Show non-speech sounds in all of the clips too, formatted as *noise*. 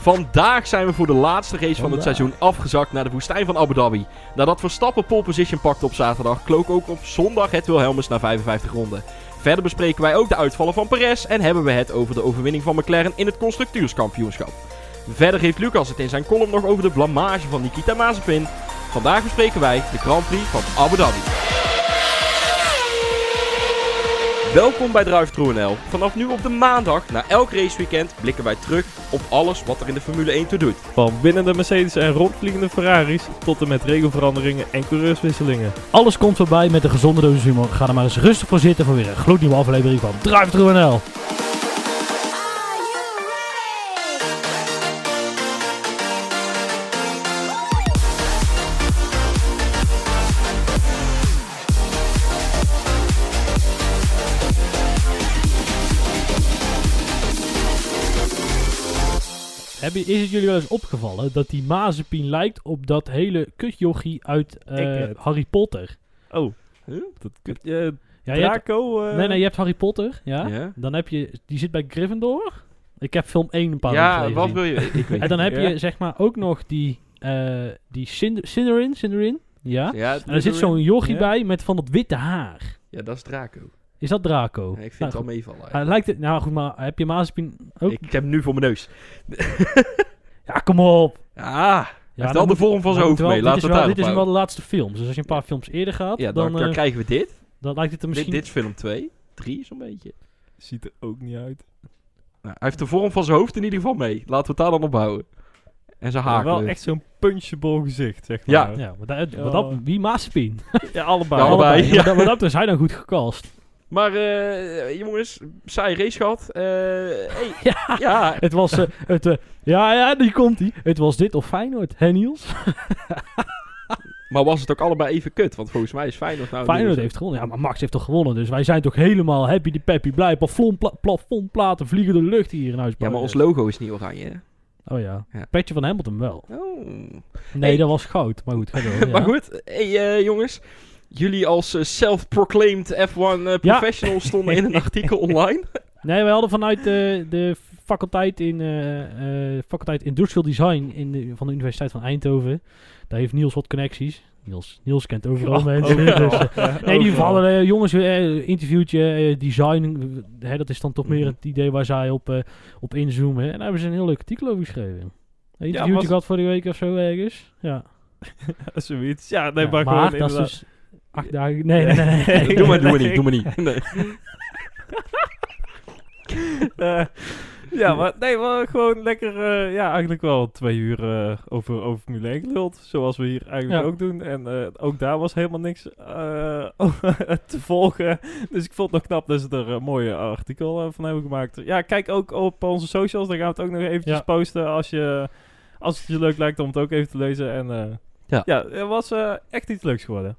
Vandaag zijn we voor de laatste race van het seizoen afgezakt naar de woestijn van Abu Dhabi. Nadat Verstappen pole position pakte op zaterdag, klook ook op zondag het Wilhelmus na 55 ronden. Verder bespreken wij ook de uitvallen van Perez en hebben we het over de overwinning van McLaren in het constructeurskampioenschap. Verder heeft Lucas het in zijn column nog over de blamage van Nikita Mazepin. Vandaag bespreken wij de Grand Prix van Abu Dhabi. Welkom bij Drive NL. Vanaf nu op de maandag, na elk raceweekend, blikken wij terug op alles wat er in de Formule 1 toe doet. Van winnende Mercedes en rondvliegende Ferraris tot en met regelveranderingen en coureurswisselingen. Alles komt voorbij met een gezonde dosis humor. Ga er maar eens rustig voor zitten voor weer een gloednieuwe aflevering van Drive NL. Heb je, is het jullie wel eens opgevallen dat die Mazepin lijkt op dat hele kutjochie uit eh, Ik het. Harry Potter? Oh, Huh? dat kut. eh, Ja, je hebt, Draco. eh, nee, nee, je hebt Harry Potter, ja. Dan heb je, die zit bij Gryffindor. Ik heb film 1 een paar ja wat wil je? Ik weet gezien. En dan heb Ja. je zeg maar ook nog die, eh die Cinder- Cinderin, Cinderin, ja. Ja, En er zit zo'n jochie bij met van dat witte haar. Ja, dat is Draco. Is dat Draco? Ja, ik vind Nou, het al goed. meevallen. Hij lijkt het, nou goed, maar heb je Mazepin ook? Ik heb hem nu voor mijn neus. *laughs* Ja, kom op. Ja, Ja, heeft dan wel de vorm van zijn hoofd wel- mee. Laten dit we is het wel, Dit is wel de laatste films. Dus als je een paar films eerder gaat, Ja, dan, dan, dan eh, krijgen we dit. dan lijkt het er misschien... dit. Dit is film 2. 3 zo'n beetje. Ziet er ook niet uit. Nou, hij heeft de vorm van zijn hoofd in ieder geval mee. Laten we het daar dan op houden. En zijn haar. wel echt zo'n punchable gezicht, zeg maar. Ja. Ja, wat dat, Ja. wat dat, wie Mazepin? Ja, allebei. Ja, allebei. Ja. Dat- wat dat is hij dan goed gecast. Maar eh, jongens, saai race gehad. Eh, hey, *laughs* Ja. ja, Het was, eh, het, eh, ja, ja, die komt ie. Het was dit of Feyenoord, hè Niels? *laughs* maar was het ook allebei even kut? Want volgens mij is Feyenoord nou... Feyenoord heeft gewonnen. Ja, maar Max heeft toch gewonnen. Dus wij zijn toch helemaal happy, die peppy, blij. Plafond, pla plafondplaten vliegen door de lucht hier in huis. Ja, maar ons logo is niet oranje. hè? Oh ja. Ja. Petje van Hamilton wel. Oh. Nee, Hey. dat was goud. Maar goed, ga door. *laughs* ja. Maar goed, hey, eh, jongens. Jullie als eh, self-proclaimed F1 eh, professionals stonden in een *laughs* artikel online. Nee, wij hadden vanuit de, de faculteit, in, eh, eh, faculteit Industrial Design in de, van de Universiteit van Eindhoven. Daar heeft Niels wat connecties. Niels, Niels kent overal Oh, mensen. dus, Ja, Nee, die hadden eh, jongens, interviewtje, design, hè, dat is dan toch meer Mhm. het idee waar zij op, op inzoomen. En daar hebben ze een heel leuk artikel over geschreven. Een interviewtje was- gehad vorige week of zo ergens. Ja, *laughs* Zoiets. Ja, nee, Ja, maar, maar gewoon dat is inderdaad. dus acht dagen. Nee, nee, nee. nee. *laughs* doe maar, doe maar niet, doe maar niet. Nee. *laughs* Eh, ja, maar nee, maar gewoon lekker, eh, ja, eigenlijk wel twee uur eh, over, over Formule 1 geluld. Zoals we hier eigenlijk Ja. ook doen. En eh, ook daar was helemaal niks eh, *laughs* te volgen. Dus ik vond het nog knap dat ze er een mooie artikel eh, van hebben gemaakt. Ja, kijk ook op onze socials. Daar gaan we het ook nog eventjes Ja. posten als, je, als het je leuk lijkt om het ook even te lezen. En eh, Ja. ja. het was eh, echt iets leuks geworden.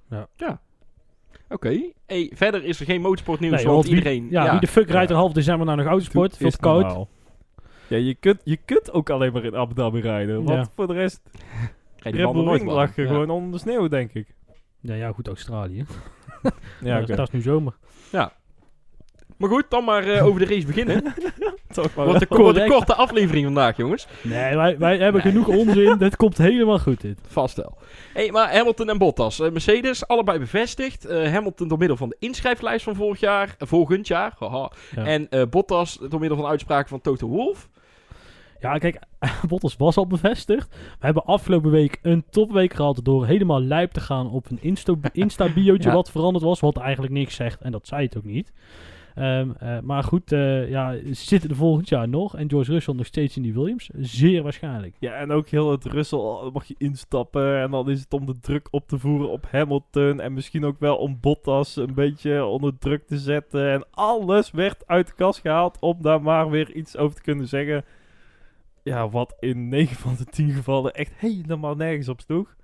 Oké. Hey, verder is er geen motorsportnieuws, Nee, want want wie- iedereen... Ja, wie de fuck rijdt Ja. er half december nou nog autosport? Veel koud. normaal. Ja, je kunt, je kunt ook alleen maar in Abu Dhabi rijden. Want Ja. voor de rest, Red banden Bull lag je Ja. gewoon onder de sneeuw, denk ik. Ja, ja, goed, Australië. *laughs* Ja, dat, oké. dat is nu zomer. Maar goed, dan maar eh, over de race beginnen. *laughs* *laughs* Toch maar Wordt een, *laughs* wel. wordt een korte aflevering vandaag, jongens. Nee, wij, wij hebben genoeg onzin. *laughs* dit komt helemaal goed, dit. Vast wel. Hey, maar Hamilton en Bottas. eh, Mercedes, allebei bevestigd. Eh, Hamilton door middel van de inschrijflijst van vorig jaar, eh, volgend jaar. Haha. Ja. En Bottas door middel van uitspraken van Toto Wolff. Ja, kijk, Bottas was al bevestigd. We hebben afgelopen week een topweek gehad door helemaal lijp te gaan op een Insta- Insta-biootje Ja. wat veranderd was. Wat eigenlijk niks zegt en dat zei het ook niet. Ehm, eh, maar goed, eh, ja, zitten er volgend jaar nog. En George Russell nog steeds in die Williams. Zeer waarschijnlijk. Ja, en ook heel het Russell, oh, mag je instappen. En dan is het om de druk op te voeren op Hamilton. En misschien ook wel om Bottas een beetje onder druk te zetten. En alles werd uit de kast gehaald om daar maar weer iets over te kunnen zeggen. Ja, wat in 9 van de 10 gevallen echt helemaal nergens op sloeg.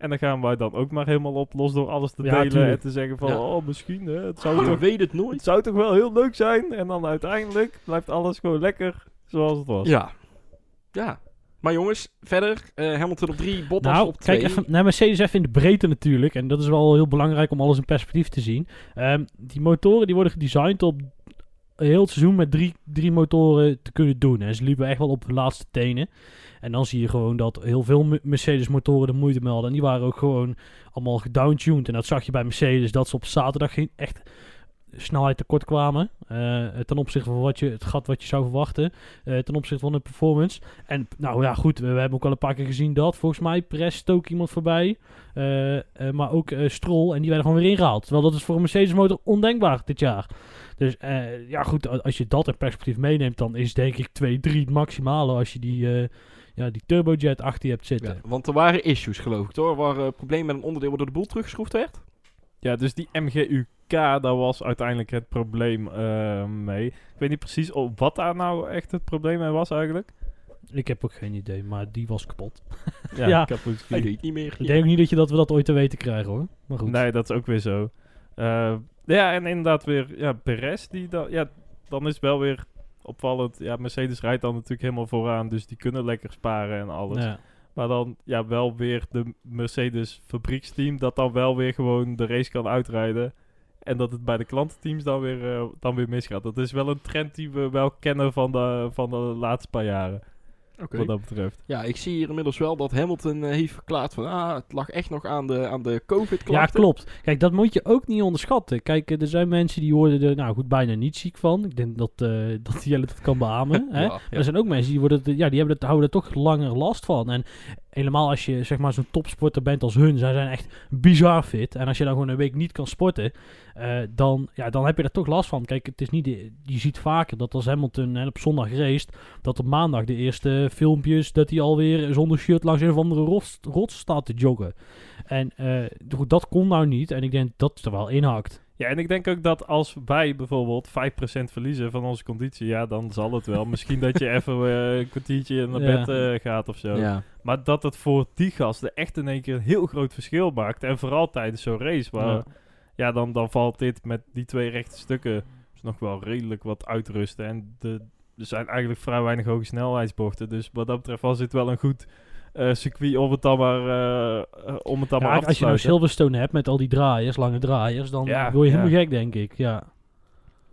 En dan gaan wij dan ook maar helemaal op los door alles te Ja, delen. tuurlijk. En te zeggen van, Ja. oh misschien, hè, het, zou Je toch, weet het het nooit. zou toch wel heel leuk zijn. En dan uiteindelijk blijft alles gewoon lekker zoals het was. Ja. Ja. Maar jongens, verder. eh, Hamilton op 3, Bottas Nou, op 2. kijk even naar Mercedes even in de breedte natuurlijk. En dat is wel heel belangrijk om alles in perspectief te zien. Ehm, die motoren die worden gedesigned op heel het seizoen met drie, drie motoren te kunnen doen. En ze liepen echt wel op hun laatste tenen. En dan zie je gewoon dat heel veel Me- Mercedes-motoren de moeite melden. En die waren ook gewoon allemaal gedowntuned. En dat zag je bij Mercedes, dat ze op zaterdag geen echt snelheid tekort kwamen. eh, ten opzichte van wat je, het gat wat je zou verwachten. eh, ten opzichte van de performance. En nou ja, goed, we, we hebben ook al een paar keer gezien dat. Volgens mij Perez stook iemand voorbij. eh, eh, maar ook eh Stroll. En die werden gewoon weer ingehaald. Terwijl dat is voor een Mercedes-motor ondenkbaar dit jaar. Dus eh, ja, goed, als je dat in perspectief meeneemt, dan is denk ik 2-3 het maximale als je die, eh, ja, die turbojet achter je hebt zitten. Ja, want er waren issues, geloof ik, toch? Er waren eh, problemen met een onderdeel waardoor de boel teruggeschroefd werd. Ja, dus die MGUK, daar was uiteindelijk het probleem eh, mee. Ik weet niet precies op wat daar nou echt het probleem mee was eigenlijk. Ik heb ook geen idee, maar die was kapot. *laughs* Ja, Ja. ik weet niet meer. Ik denk ook niet dat je dat we dat ooit te weten krijgen hoor. Maar goed. Nee, dat is ook weer zo. Eh, ja, en inderdaad weer ja, Perez, die dan, ja, dan is wel weer opvallend. Ja, Mercedes rijdt dan natuurlijk helemaal vooraan, dus die kunnen lekker sparen en alles. Ja. Maar dan ja, wel weer de Mercedes fabrieksteam dat dan wel weer gewoon de race kan uitrijden. En dat het bij de klantenteams dan weer, eh, dan weer misgaat. Dat is wel een trend die we wel kennen van de, van de laatste paar jaren. Oké. Wat dat betreft. Ja, ik zie hier inmiddels wel dat Hamilton eh, heeft verklaard van... Ah, het lag echt nog aan de, aan de covid-klachten. ja, klopt. Kijk, dat moet je ook niet onderschatten. Kijk, eh, er zijn mensen die worden er nou goed bijna niet ziek van. Ik denk dat, eh *laughs* dat Jelle dat kan beamen. *laughs* hè? Ja, ja. Er zijn ook mensen die, worden, er- ja, die hebben het, houden er toch langer last van. En helemaal als je zeg maar zo'n topsporter bent als hun, zij zijn echt bizar fit. En als je dan gewoon een week niet kan sporten, eh, dan, ja, dan heb je er toch last van. Kijk, het is niet, de- je ziet vaker dat als Hamilton hè, op zondag race, dat op maandag de eerste filmpjes, dat hij alweer zonder shirt langs een of andere rots, rots staat te joggen. En goed, dat kon nou niet. En ik denk dat het er wel inhakt. Ja, en ik denk ook dat als wij bijvoorbeeld 5% verliezen van onze conditie, ja, dan zal het wel. Misschien dat je *laughs* even eh, een kwartiertje naar Ja. bed eh, gaat of zo. Ja. Maar dat het voor die gasten echt in één keer een heel groot verschil maakt. En vooral tijdens zo'n race, waar Ja. ja, dan, dan valt dit met die twee rechte stukken dus nog wel redelijk wat uitrusten. En de, er zijn eigenlijk vrij weinig hoge snelheidsbochten. Dus wat dat betreft was dit wel een goed eh, circuit om het dan maar, eh, om het dan maar af te als je nou. Silverstone hebt met al die draaiers, lange draaiers, dan Ja, word je ja. helemaal gek, denk ik. Ja.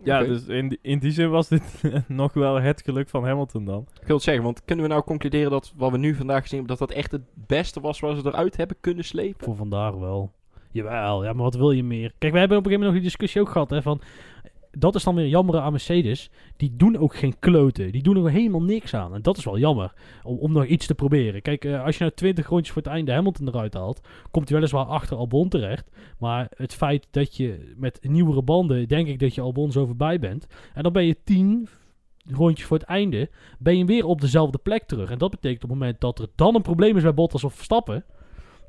Ja, dus in, die- in die zin was dit *laughs* nog wel het geluk van Hamilton dan. Ik wil het zeggen, want kunnen we nou concluderen dat wat we nu vandaag gezien hebben, dat dat echt het beste was waar ze eruit hebben kunnen slepen? Voor vandaag wel. Jawel, ja, maar wat wil je meer? Kijk, wij hebben op een gegeven moment nog die discussie ook gehad, hè, van... Dat is dan weer jammer aan Mercedes. Die doen ook geen kloten. Die doen er helemaal niks aan. En dat is wel jammer. Om, om nog iets te proberen. Kijk, eh, als je nou 20 rondjes voor het einde Hamilton eruit haalt. Komt hij weliswaar achter Albon terecht. Maar het feit dat je met nieuwere banden. Denk ik dat je Albon zo voorbij bent. En dan ben je 10 rondjes voor het einde. Ben je weer op dezelfde plek terug. En dat betekent op het moment dat er dan een probleem is bij Bottas of Verstappen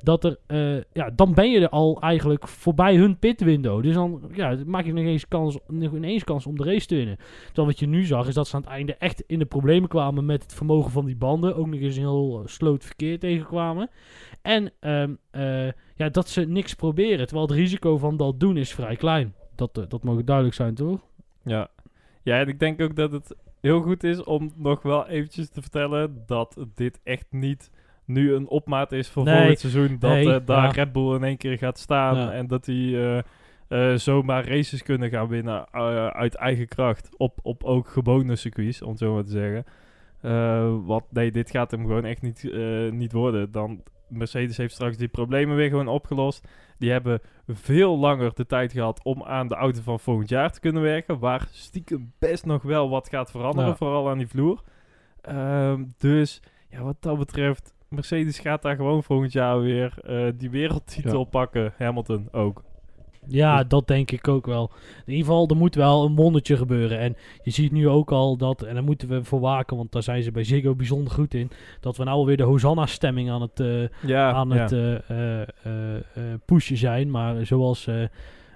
dat er, eh, ja, dan ben je er al eigenlijk voorbij hun pitwindow. Dus dan ja, maak je nog eens kans, nog ineens kans om de race te winnen. Terwijl wat je nu zag, is dat ze aan het einde echt in de problemen kwamen met het vermogen van die banden. Ook nog eens een heel eh, sloot verkeer tegenkwamen. En ehm, eh, ja, dat ze niks proberen. Terwijl het risico van dat doen is vrij klein. Dat, dat mag duidelijk zijn, toch? Ja. ja, en ik denk ook dat het heel goed is om nog wel eventjes te vertellen dat dit echt niet nu een opmaat is voor Nee, volgend seizoen. Dat nee, eh, daar ja. Red Bull in één keer gaat staan Ja. en dat die eh, eh, zomaar races kunnen gaan winnen uit eigen kracht. Op, op ook gewone circuits, om het zo maar te zeggen. Want nee, dit gaat hem gewoon echt niet, niet worden. Dan, Mercedes heeft straks die problemen weer gewoon opgelost. Die hebben veel langer de tijd gehad om aan de auto van volgend jaar te kunnen werken. Waar stiekem best nog wel wat gaat veranderen, Ja. vooral aan die vloer. Ehm, dus ja, wat dat betreft, Mercedes gaat daar gewoon volgend jaar weer eh, die wereldtitel Ja. pakken. Hamilton ook. Ja, Dus- dat denk ik ook wel. In ieder geval, er moet wel een wondertje gebeuren. En je ziet nu ook al dat, en daar moeten we voor waken, want daar zijn ze bij Ziggo bijzonder goed in, dat we nou alweer de Hosanna-stemming aan het, eh, Ja, aan ja. het eh, pushen zijn. Maar zoals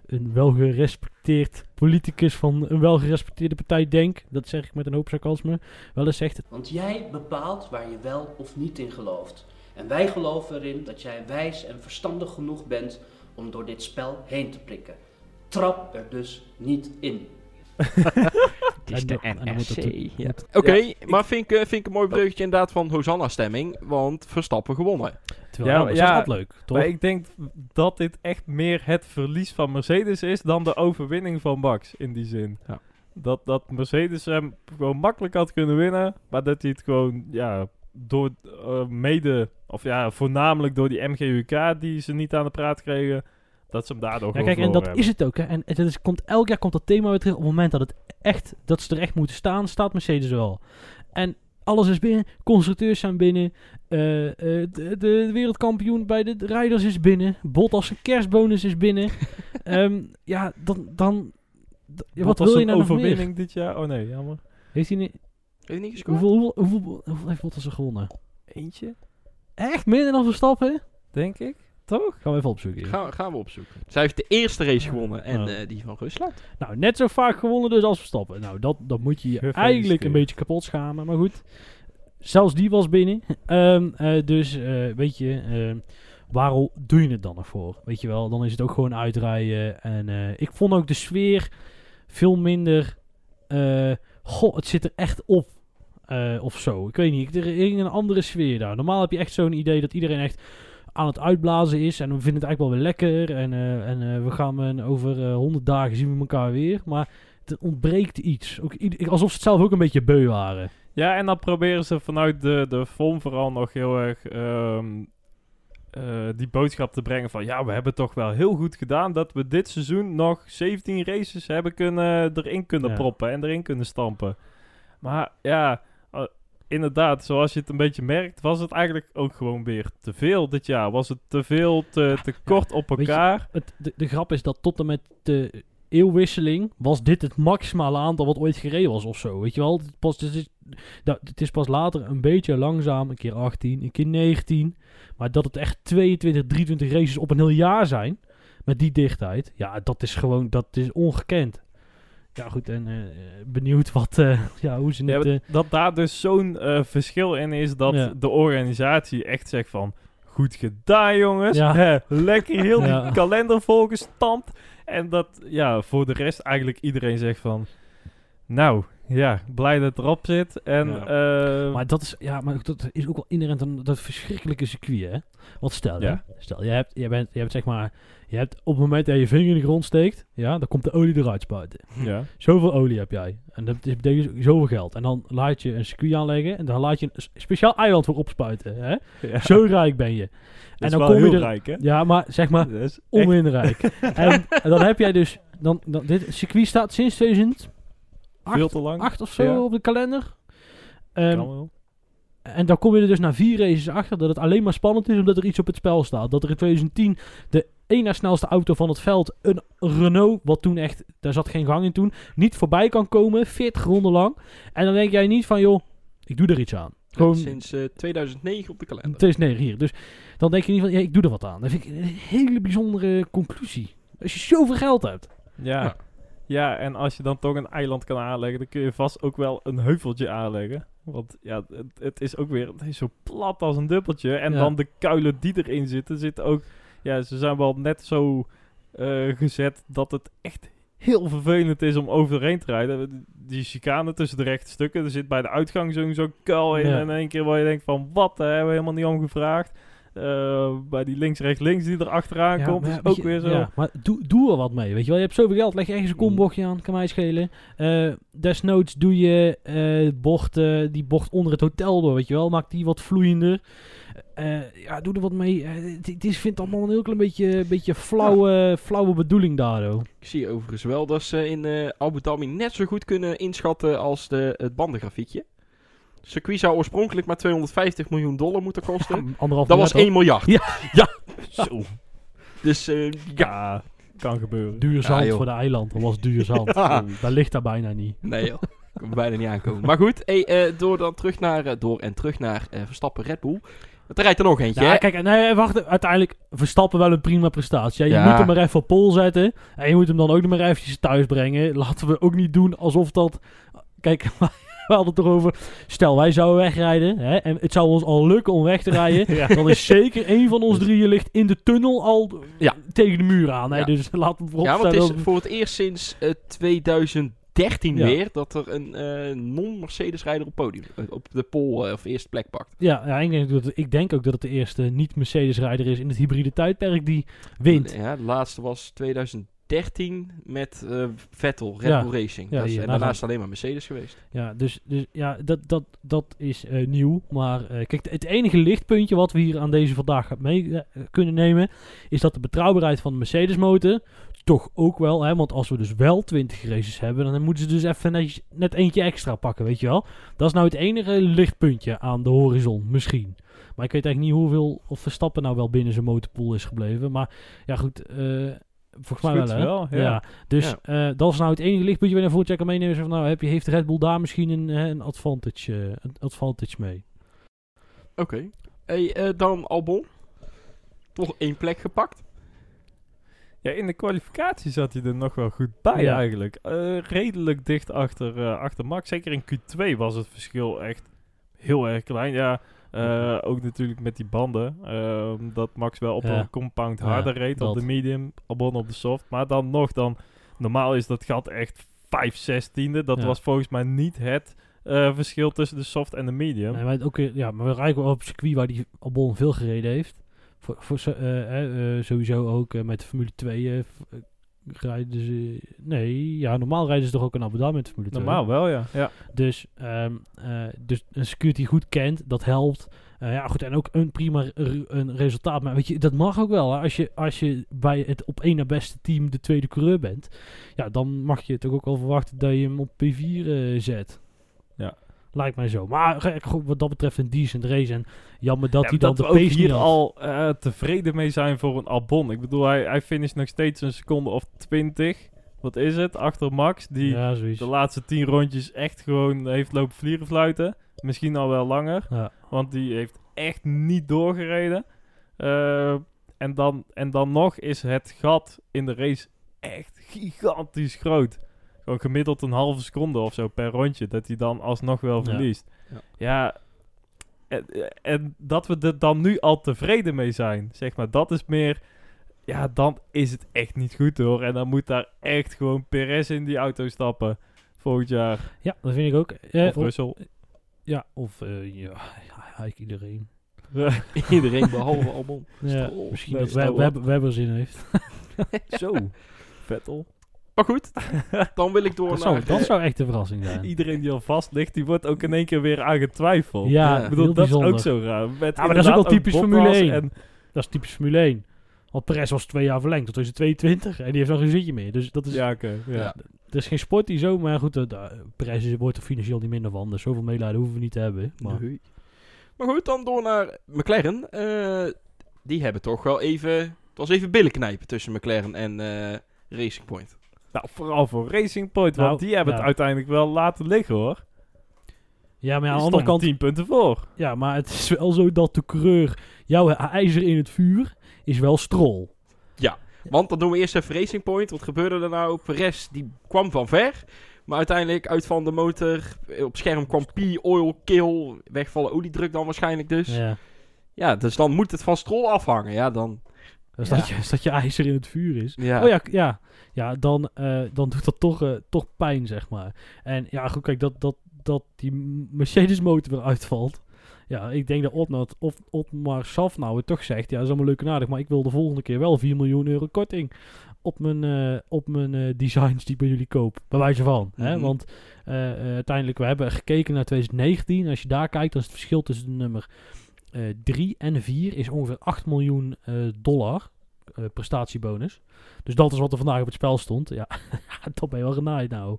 een welgerespecteerd politicus van een welgerespecteerde partij Denk, dat zeg ik met een hoop sarcasme, wel eens zegt, Want jij bepaalt waar je wel of niet in gelooft. En wij geloven erin dat jij wijs en verstandig genoeg bent om door dit spel heen te prikken. Trap er dus niet in. *laughs* Het is de dat- NRC. Ja. Oké, maar vind ik, eh, vind ik een mooi bruggetje inderdaad van Hosanna-stemming, want Verstappen gewonnen. terwijl Ja, anders ja, is dat leuk, toch? Maar ik denk dat dit echt meer het verlies van Mercedes is dan de overwinning van Max in die zin. Ja. Dat, dat Mercedes hem gewoon makkelijk had kunnen winnen. Maar dat hij het gewoon, ja, door eh, mede, of ja, voornamelijk door die MGUK die ze niet aan de praat kregen, dat ze hem daardoor Ja, kijk, en dat is het ook. Hè. En het is, komt, elk jaar komt dat thema weer terug. Op het moment dat, het echt, dat ze er echt moeten staan, staat Mercedes wel. En alles is binnen. Constructeurs zijn binnen. eh, eh, de, de wereldkampioen bij de rijders is binnen. Bottas een kerstbonus is binnen. *laughs* Ehm, ja, dan... dan ja, wat wil je een nou nog meer? overwinning dit jaar? Oh nee, jammer. Heeft hij niet... Heb je niet gescoord? Hoeveel, hoeveel, hoeveel, hoeveel heeft Bottas er gewonnen? Eentje, Echt? Minder dan Verstappen? denk ik. Toch? Gaan we even opzoeken. Gaan, gaan we opzoeken. Zij heeft de eerste race gewonnen en Oh. eh, die van Rusland. Nou, net zo vaak gewonnen dus als Verstappen. Nou, dat, dat moet je je eigenlijk een beetje kapot schamen. Maar goed, zelfs die was binnen. *laughs* Ehm, eh, dus, eh, weet je, ehm, waarom doe je het dan ervoor? Weet je wel, dan is het ook gewoon uitrijden. En eh, ik vond ook de sfeer veel minder... eh, goh, het zit er echt op. eh, of zo. Ik weet niet. Er ging een andere sfeer daar. Normaal heb je echt zo'n idee dat iedereen echt aan het uitblazen is. En we vinden het eigenlijk wel weer lekker. En, eh, en eh, we gaan eh, over honderd dagen zien we elkaar weer. Maar er ontbreekt iets. Ook, alsof ze het zelf ook een beetje beu waren. Ja, en dan proberen ze vanuit de, de FOM vooral nog heel erg ehm, eh, die boodschap te brengen van... Ja, we hebben toch wel heel goed gedaan dat we dit seizoen nog 17 races hebben kunnen, erin kunnen Ja. proppen en erin kunnen stampen. Maar ja, inderdaad, zoals je het een beetje merkt, was het eigenlijk ook gewoon weer te veel dit jaar. Was het te veel, te, te kort op je, elkaar. Het, de, de grap is dat tot en met de eeuwwisseling was dit het maximale aantal wat ooit gereden was of zo. Weet je wel? Het, pas, het, is, dat, het is pas later een beetje langzaam. Een keer 18, een keer 19. Maar dat het echt 22, 23 races op een heel jaar zijn. Met die dichtheid. Ja, dat is gewoon, dat is ongekend. Ja, goed. En eh, benieuwd wat, eh, *laughs* ja, hoe ze het... eh, dat daar dus zo'n verschil in is dat Ja. de organisatie echt zegt van... Goed gedaan jongens. Ja. Hè, *laughs* lekker heel die kalender volgestampt. En dat ja, voor de rest eigenlijk iedereen zegt van... Nou, ja, blij dat het erop zit. En Ja. Maar dat is, ja, maar dat is ook wel inherent aan dat verschrikkelijke circuit, hè? Want stel, Ja. hè, stel, je hebt, je bent, je hebt zeg maar, je hebt op het moment dat je je vinger in de grond steekt, ja, dan komt de olie eruit spuiten. ja. Zoveel olie heb jij. En dat is- betekent zoveel geld. En dan laat je een circuit aanleggen en dan laat je een speciaal eiland voor opspuiten, hè? ja. Zo rijk ben je. Dat is dan wel kom je heel er- rijk, hè? Ja, maar zeg maar, echt- onwinrijk. en, *laughs* en dan heb jij dus, dan, dan, dit circuit staat sinds 2008 veel te lang. of zo Ja. op de kalender. Ehm, Kan wel. En dan kom je er dus na vier races achter dat het alleen maar spannend is omdat er iets op het spel staat. Dat er in 2010 de één na snelste auto van het veld, een Renault, wat toen echt, daar zat geen gang in toen, niet voorbij kan komen, 40 ronden lang. En dan denk jij niet van, joh, ik doe er iets aan. Gewoon, Sinds eh, 2009 op de kalender. het is nee, hier. Dus dan denk je niet van, ja, ik doe er wat aan. Dat vind ik een hele bijzondere conclusie. Als je zoveel geld hebt. Ja. Ja. Ja, en als je dan toch een eiland kan aanleggen, dan kun je vast ook wel een heuveltje aanleggen. Want ja, het, het is ook weer het is zo plat als een dubbeltje. En Ja. dan de kuilen die erin zitten, zitten ook... Ja, ze zijn wel net zo eh, gezet dat het echt heel vervelend is om overheen te rijden. Die chicane tussen de rechte stukken, er zit bij de uitgang zo'n zo'n kuil in. Ja. En in één keer waar je denkt van, wat, hebben we helemaal niet om gevraagd. Eh, bij die links, rechts, links die er achteraan Ja, komt, maar is ook je, weer zo. Ja, maar doe, doe er wat mee, weet je wel. Je hebt zoveel geld, leg ergens een kombochtje aan, kan mij schelen. Eh, desnoods doe je eh, bocht, eh, die bocht onder het hotel door, weet je wel. Maak die wat vloeiender. Eh, ja, doe er wat mee. Het, het is, vind allemaal een heel klein beetje, beetje flauwe, flauwe bedoeling daardoor. Ik zie overigens wel dat ze in eh, Abu Dhabi net zo goed kunnen inschatten als de, het bandengrafiekje. Circuit zou oorspronkelijk maar 250 miljoen dollar moeten kosten. Anderhalf dat was miljard 1 miljard. *laughs* Ja. ja. Zo. Dus eh, ja. Ja, kan gebeuren. Duur zand voor de eiland, dat was duur zand. *laughs* Daar ligt daar bijna niet. Nee joh. Kan er bijna niet aankomen. Maar goed, hey, eh, door dan terug naar, eh, door en terug naar Verstappen Red Bull. Er rijdt er nog eentje, Ja, hè? kijk, nee, wacht. Uiteindelijk Verstappen wel een prima prestatie. Ja, je Ja. moet hem maar even op pol zetten. En je moet hem dan ook nog maar eventjes thuis brengen. Laten we ook niet doen alsof dat... Kijk, *laughs* *laughs* we hadden het erover. Stel, wij zouden wegrijden. Hè, en het zou ons al lukken om weg te rijden. *laughs* Ja. *laughs* Dan is zeker één van ons drieën ligt in de tunnel al Ja. tegen de muur aan. Hè? Ja. Dus laten we Ja, want vooropstellen... het is voor het eerst sinds eh, 2013 Ja. weer dat er een eh, non-Mercedes-rijder op podium, eh, op de pole of eerste plek pakt. ja, ja ik, denk dat, ik denk ook dat het de eerste niet-Mercedes-rijder is in het hybride tijdperk die wint. Ja, de laatste was 2013 13 met eh, Vettel, Red Ja. Bull Racing. Ja, Dat is- hier, en nou daarna dan. is het alleen maar Mercedes geweest. Ja, dus, dus ja, dat, dat, dat is eh, nieuw. Maar eh, kijk, het enige lichtpuntje wat we hier aan deze vandaag mee eh, kunnen nemen, is dat de betrouwbaarheid van de Mercedes motor toch ook wel, hè, want als we dus wel 20 races hebben, dan moeten ze dus even net, net eentje extra pakken, weet je wel. Dat is nou het enige lichtpuntje aan de horizon, misschien. Maar ik weet eigenlijk niet hoeveel of Verstappen nou wel binnen zijn motorpool is gebleven. Maar ja, goed, eh, volgens mij wel, hè? wel, ja. Dus Ja. eh, dat is nou het enige lichtpuntje waar je naar kan meenemen. Van, nou, heb je, heeft Red Bull daar misschien een, eh, een, advantage, eh, een advantage mee? Oké. Hey, eh, dan Albon. Toch één plek gepakt. Ja, in de kwalificatie zat hij er nog wel goed bij Ja. eigenlijk. Eh, redelijk dicht achter, eh, achter Max. Zeker in Q2 was het verschil echt heel erg klein. Ja, eh, ook natuurlijk met die banden. ehm, dat Max wel op Ja. een compound Ja, harder reed op dat. de medium, Albon op de soft. Maar dan nog, dan, normaal is dat gat echt 5 zestiende. Dat Ja. was volgens mij niet het eh, verschil tussen de soft en de medium. Nee, maar, ook, weer- ja, maar we rijden wel op een circuit waar die Albon veel gereden heeft. Voor, voor, eh, eh, eh, sowieso ook eh, met de Formule 2 eh, v- eh, rijden ze... Nee, ja, normaal rijden ze toch ook in Abu Dhabi met Formule 2. Normaal wel, ja. ja. Dus, ehm, eh, dus een die goed kent, dat helpt. Eh, ja, goed, en ook een prima een resultaat. Maar weet je, dat mag ook wel. Hè? Als, je, als je bij het op één na beste team de tweede coureur bent, ja, dan mag je toch ook wel verwachten dat je hem op P4 eh, zet. Ja. Lijkt mij zo. Maar goed, wat dat betreft een decent race. En jammer dat Ja, hij dan dat de pace niet had. al eh, tevreden mee zijn voor een Albon. Ik bedoel, hij, hij finisht nog steeds een seconde of 20. Wat is het? Achter Max, die ja, de laatste 10 rondjes echt gewoon heeft lopen vlieren fluiten. Misschien al wel langer, Ja. want die heeft echt niet doorgereden. Eh, en, dan, en dan nog is het gat in de race echt gigantisch groot. Gewoon gemiddeld een halve seconde of zo per rondje. Dat hij dan alsnog wel verliest. Ja. Ja, en, en dat we er dan nu al tevreden mee zijn, zeg maar. Dat is meer... Ja, dan is het echt niet goed hoor. En dan moet daar echt gewoon Perez in die auto stappen. Volgend jaar. ja, dat vind ik ook. Eh, of Russell. ja, of eh, ja, ja, eigenlijk iedereen. *laughs* *laughs* Iedereen behalve Albon. Ja, Stroll. misschien Nee, dat Stroll. Web- Web- Webber zin heeft. *laughs* Zo. Vettel. Maar goed, *laughs* dan wil ik door Dat naar... zou, dat zou echt een verrassing zijn. *laughs* Iedereen die al vast ligt, die wordt ook in één keer weer aangetwijfeld. Ja, Ja. Ik bedoel, heel dat is ook zo raar. Met Ja, maar dat is ook wel typisch Formule 1. En, Dat is typisch Formule 1. Want Perez was twee jaar verlengd tot 2022 en die heeft nog geen zitje meer. Dus dat is, ja, oké. ja. Ja. het is geen sport die zo, maar goed, uh, Perez is- wordt er financieel niet minder van. Dus zoveel medelijden hoeven we niet te hebben. Maar, Nee. Maar goed, dan door naar McLaren. Eh, die hebben toch wel even... Het was even billen knijpen tussen McLaren en eh, Racing Point. Nou, vooral voor Racing Point, Nou, want die hebben ja. het uiteindelijk wel laten liggen hoor. ja, maar ja, aan de andere kant, 10 punten voor. ja, maar het is wel zo dat de coureur, jouw ijzer in het vuur, is wel strol. Want dan doen we eerst even Racing Point. Wat gebeurde er nou? Perez die kwam van ver. Maar uiteindelijk uit van de motor. Op scherm kwam P, oil, kill. Wegvallen oliedruk dan waarschijnlijk dus. Ja. Ja. dus dan moet het van Stroll afhangen. Ja, dan... Dus, Ja. dat je, *laughs* dat je ijzer in het vuur is. Ja. Oh ja, ja. ja dan, eh, dan doet dat toch, eh, toch pijn, zeg maar. En ja, goed, kijk, dat, dat, dat die Mercedes motor weer uitvalt. Ja, ik denk dat Otmar, of Otmar nou het toch zegt. Ja, dat is allemaal leuk en aardig, maar ik wil de volgende keer wel 4 miljoen euro korting op mijn, eh, op mijn designs die ik bij jullie koop. Bij wijze van. hè? Mhm. Want uiteindelijk, we hebben gekeken naar 2019. Als je daar kijkt, dan is het verschil tussen de nummer 3 en 4 is ongeveer 8 miljoen eh, dollar eh, prestatiebonus. Dus dat is wat er vandaag op het spel stond. Ja, *laughs* dat ben je wel genaaid nou.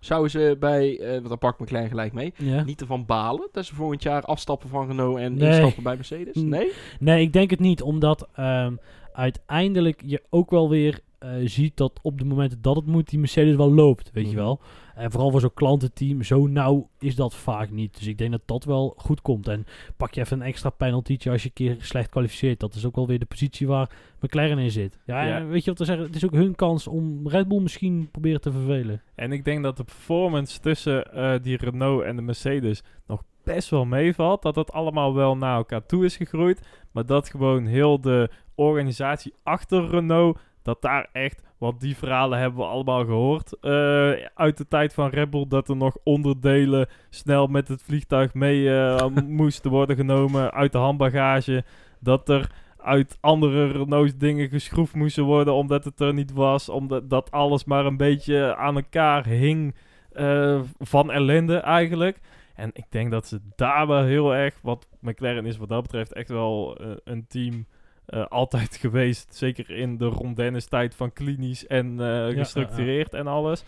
Zouden ze bij... eh want daar pakt McLaren gelijk mee. Ja. Niet ervan balen dat ze volgend jaar afstappen van Renault en Nee. instappen bij Mercedes? Nee? Nee, ik denk het niet, omdat ehm, uiteindelijk je ook wel weer eh, ziet dat op de momenten dat het moet, die Mercedes wel loopt, weet je Mhm. wel. En vooral voor zo'n klantenteam, zo nauw is dat vaak niet. Dus ik denk dat dat wel goed komt. En pak je even een extra penaltytje als je een keer slecht kwalificeert. Dat is ook wel weer de positie waar McLaren in zit. Ja, Ja. en weet je wat te zeggen? Het is ook hun kans om Red Bull misschien proberen te vervelen. En ik denk dat de performance tussen eh, die Renault en de Mercedes nog best wel meevalt. Dat dat allemaal wel naar elkaar toe is gegroeid. Maar dat gewoon heel de organisatie achter Renault, dat daar echt, want die verhalen hebben we allemaal gehoord eh, uit de tijd van Red Bull, dat er nog onderdelen snel met het vliegtuig mee eh, *laughs* moesten worden genomen uit de handbagage. Dat er uit andere Renault's dingen geschroefd moesten worden omdat het er niet was. Omdat dat alles maar een beetje aan elkaar hing eh, van ellende eigenlijk. En ik denk dat ze daar wel heel erg, wat McLaren is wat dat betreft echt wel een team eh, altijd *laughs* geweest. Zeker in de Ron Dennis tijd van klinisch en eh, gestructureerd en alles.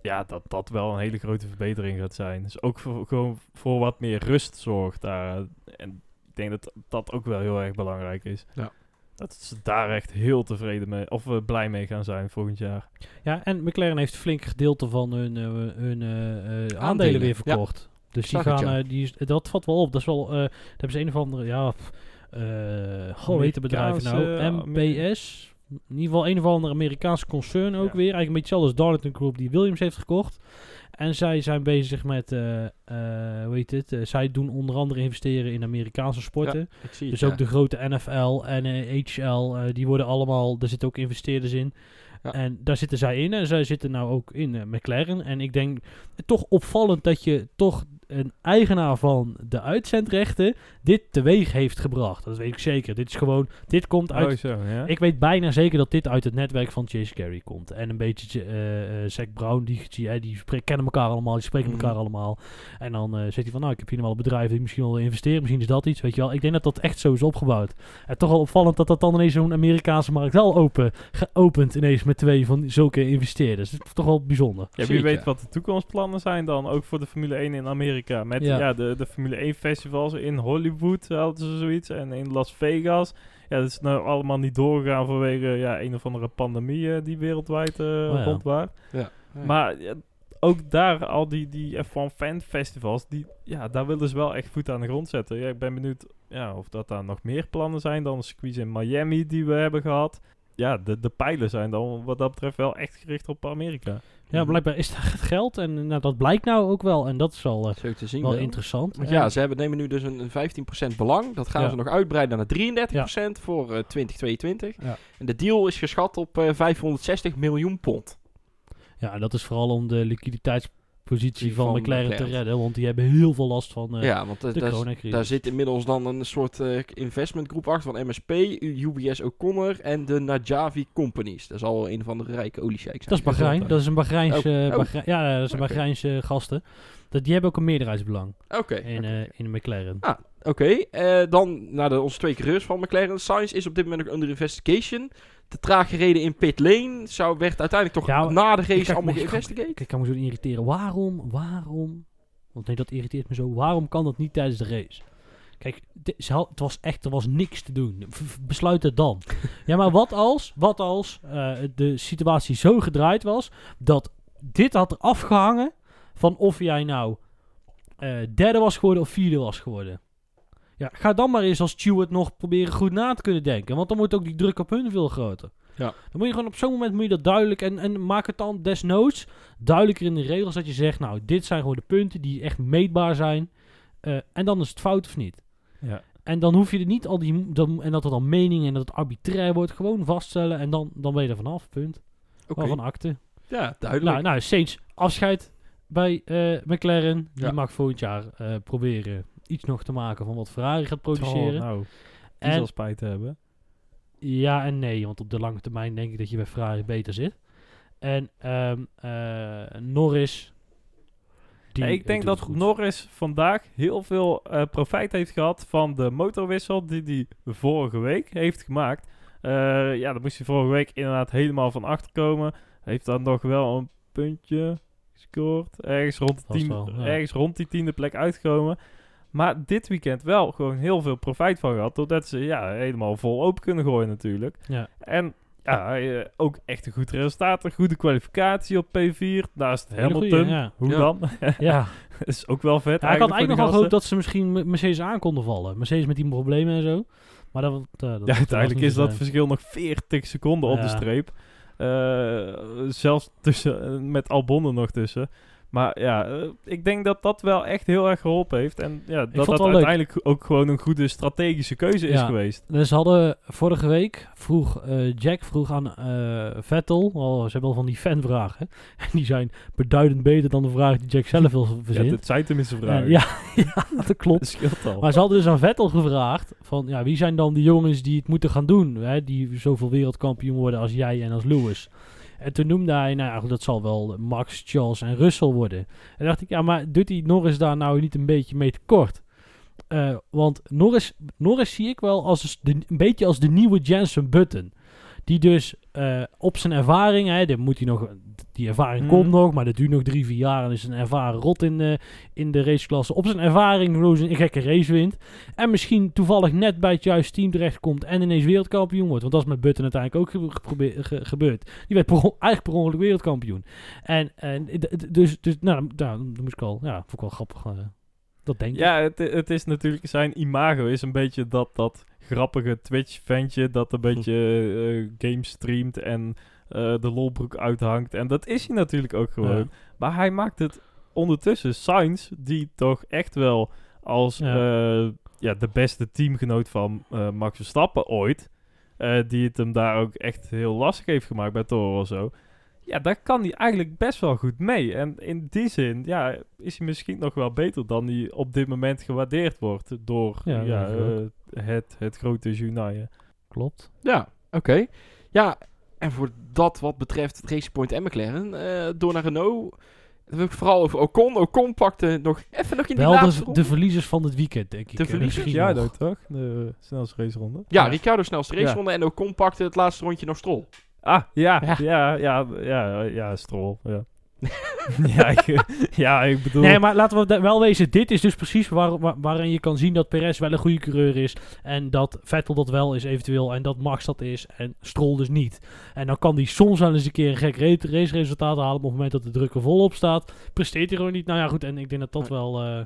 Ja, dat dat wel een hele grote verbetering gaat zijn. Dus ook voor, gewoon voor wat meer rust zorgt daar. En ik denk dat dat ook wel heel erg belangrijk is. Ja. Dat ze daar echt heel tevreden mee, of we blij mee gaan zijn volgend jaar. Ja, en McLaren heeft flink gedeelte van hun, eh, hun eh, eh, aandelen, Aandelen, weer ja. verkocht. Dus die het, gaan, ja. eh, die, dat valt wel op. Dat is wel, eh daar hebben ze een of andere, ja, pff, hoe heet het bedrijf nou? MPS. In ieder geval een of andere Amerikaanse concern ook Ja. weer. Eigenlijk een beetje hetzelfde als Darlington Group die Williams heeft gekocht. En zij zijn bezig met, eh, eh, hoe heet het? Eh, zij doen onder andere investeren in Amerikaanse sporten. Dus ook ja. de grote NFL en HL, die worden allemaal, daar zitten ook investeerders in. Ja. En daar zitten zij in en zij zitten nou ook in McLaren. En ik denk toch opvallend dat je toch een eigenaar van de uitzendrechten dit teweeg heeft gebracht. Dat weet ik zeker. Dit is gewoon, dit komt uit... Oh, zo, ja. Ik weet bijna zeker dat dit uit het netwerk van Chase Carey komt. En een beetje eh eh Zac Brown, die, die, eh, die spreken- kennen elkaar allemaal, die spreken Mhm. elkaar allemaal. En dan eh zegt hij van, nou, ik heb hier nog wel een bedrijf die misschien wel investeren. Misschien is dat iets, weet je wel. Ik denk dat dat echt zo is opgebouwd. En toch wel opvallend dat dat dan ineens zo'n Amerikaanse markt wel open, geopend ineens met twee van zulke investeerders. Dat is toch wel bijzonder. Ja, wie Zeker. weet wat de toekomstplannen zijn dan, ook voor de Formule 1 in Amerika. Met Ja. ja. de, de Formule 1 festivals in Hollywood hadden ze zoiets en in Las Vegas. Ja, dat is nou allemaal niet doorgegaan vanwege ja, een of andere pandemie eh, die wereldwijd eh Oh ja. rondwaart. Ja. Maar ja, ook daar, al die, die F1 fan festivals, die, ja, daar willen ze wel echt voet aan de grond zetten. Ja, ik ben benieuwd ja, of dat daar nog meer plannen zijn dan de squeeze in Miami die we hebben gehad. Ja, de, de pijlen zijn dan wat dat betreft wel echt gericht op Amerika. Ja, blijkbaar is het geld. En nou, dat blijkt nou ook wel. En dat is wel, eh, te zien. wel wel. interessant. Want ja, ze hebben, nemen nu dus een, een 15% belang. Dat gaan Ja. ze nog uitbreiden naar 33% voor eh, 2022. Ja. En de deal is geschat op eh, 560 miljoen pond. Ja, dat is vooral om de liquiditeitspositie Die van, van McLaren, te redden. Want die hebben heel veel last van eh, ja, want eh, de daar, coronacrisis. daar zit inmiddels dan een soort eh, investmentgroep achter van MSP, UBS O'Connor en de Najavi Companies. Dat is al een van de rijke oliesheiks. Dat is Bahrein. Dat is een Bahreijnse, Oh, oh. Bahrein- ja, dat is een. Bahreijnse gasten. Dat, die hebben ook een meerderheidsbelang Oké. in, eh, in McLaren. Ah, Oké, eh, dan naar de, onze twee coureurs van McLaren. Sainz is op dit moment nog under investigation. Te traag gereden in pit lane. Zou, werd uiteindelijk toch Ja, na de ik race allemaal ik geïnvestigate? Kijk, ik kan me zo irriteren. Waarom, waarom? Want nee, dat irriteert me zo. Waarom kan dat niet tijdens de race? Kijk, het was echt, er was niks te doen. V- besluit het dan. *laughs* ja, maar wat als, wat als eh, de situatie zo gedraaid was dat dit had er afgehangen van of jij nou eh, derde was geworden of vierde was geworden. Ja, ga dan maar eens als steward nog proberen goed na te kunnen denken. Want dan wordt ook die druk op hun veel groter. Ja. Dan moet je gewoon op zo'n moment moet je dat duidelijk en, en maak het dan desnoods duidelijker in de regels dat je zegt, nou, dit zijn gewoon de punten die echt meetbaar zijn. Eh, en dan is het fout of niet. Ja. En dan hoef je er niet al die, dan, en dat er dan meningen en dat het arbitrair wordt, gewoon vaststellen en dan, dan ben je er vanaf, punt. Oké, Waarvan akte. ja, duidelijk. Nou, nou, Saints, afscheid bij eh, McLaren. Die Ja. mag volgend jaar eh, proberen iets nog te maken van wat Ferrari gaat produceren. Oh, nou, die en, zal spijt hebben. ja en nee, want op de lange termijn denk ik dat je bij Ferrari beter zit. En ehm, eh, Norris. Die Ja, ik eh, denk dat. Norris vandaag heel veel eh, profijt heeft gehad van de motorwissel die hij vorige week heeft gemaakt. Ja, daar moest hij vorige week inderdaad helemaal van achter komen. Heeft dan nog wel een puntje gescoord. Ergens rond, de Vast tien, wel, ja. ergens rond die tiende plek uitgekomen. Maar dit weekend wel gewoon heel veel profijt van gehad. Doordat ze ja, helemaal vol open kunnen gooien natuurlijk. Ja. En ja, eh, ook echt een goed resultaat. Een goede kwalificatie op P4. Naast Hamilton. goeie, ja. Hoe Ja. dan? ja. Dat *laughs* is ook wel vet. Ja, ik had eigenlijk die nog wel gasten. gehoopt dat ze misschien Me- Mercedes aan konden vallen. Mercedes met die problemen en zo. Maar dat, eh, dat Ja, uiteindelijk is dat voor verschil nog 40 seconden op de streep. Eh, zelfs tussen, eh, met Albon er nog tussen. Maar ja, eh, ik denk dat dat wel echt heel erg geholpen heeft. En ja, dat dat leuk. uiteindelijk ook gewoon een goede strategische keuze is Ja. geweest. Dus ze hadden vorige week, vroeg eh, Jack vroeg aan eh, Vettel, ze hebben al van die fanvragen. En *laughs* die zijn beduidend beter dan de vraag die Jack zelf wil Ja, verzinnen. dat zijn tenminste vragen. Ja, *laughs* ja, dat klopt. Dat scheelt al. Maar ze hadden dus aan Vettel gevraagd van, ja, wie zijn dan die jongens die het moeten gaan doen? Hè, die zoveel wereldkampioen worden als jij en als Lewis. En toen noemde hij, nou ja, dat zal wel Max, Charles en Russell worden. En dacht ik, ja, maar doet die Norris daar nou niet een beetje mee tekort? Eh, want Norris, Norris zie ik wel als een beetje als de nieuwe Jensen Button. Die dus eh, op zijn ervaring, hè, dit moet hij nog, die ervaring Mhm. komt nog, maar dat duurt nog drie, vier jaar en is een ervaren rot in de, in de raceklasse. Op zijn ervaring gewoon een gekke race wint. En misschien toevallig net bij het juiste team terechtkomt en ineens wereldkampioen wordt. Want dat is met Button uiteindelijk ook gebeurd. Die werd per eigenlijk per ongeluk wereldkampioen. En, en dus, dus nou, nou, dan moest ik al, ja, vond ik wel grappig. eh, dat denk ik. Ja, het, het is natuurlijk zijn imago is een beetje dat, dat grappige Twitch-ventje dat een *laughs* beetje eh games streamt en eh, de lolbroek uithangt. En dat is hij natuurlijk ook gewoon. Ja. Maar hij maakt het ondertussen. Sainz, die toch echt wel als Ja. ja. ja, de beste teamgenoot van eh, Max Verstappen ooit, eh, die het hem daar ook echt heel lastig heeft gemaakt bij Toro of zo. Ja, daar kan hij eigenlijk best wel goed mee. En in die zin, ja, is hij misschien nog wel beter dan hij op dit moment gewaardeerd wordt door Ja, ja, het, het grote journaal. Klopt. Ja, oké. Ja, en voor dat wat betreft het Racing Point en McLaren, eh, door naar Renault. Dan wil ik het vooral over Ocon. Ocon pakte nog even nog in die Wel laatste de, ronde. de verliezers van het weekend, denk ik. De verliezers? Ja, nog. dat toch? De snelste raceronde. ja, ja. Ricciardo snelste Ja. raceronde en Ocon pakte het laatste rondje nog Stroll. Ah, ja, Ja. ja, ja, ja, ja, Stroll, ja. *laughs* ja, ik, ja, ik bedoel... Nee, maar laten we wel wezen, dit is dus precies waar, waar- waarin je kan zien dat Perez wel een goede coureur is. En dat Vettel dat wel is eventueel. En dat Max dat is. En Stroll dus niet. En dan kan die soms wel eens een keer een gek ra- raceresultaat halen. Op het moment dat de druk er volop staat. Presteert hij gewoon niet. Nou ja, goed. En ik denk dat dat wel... eh,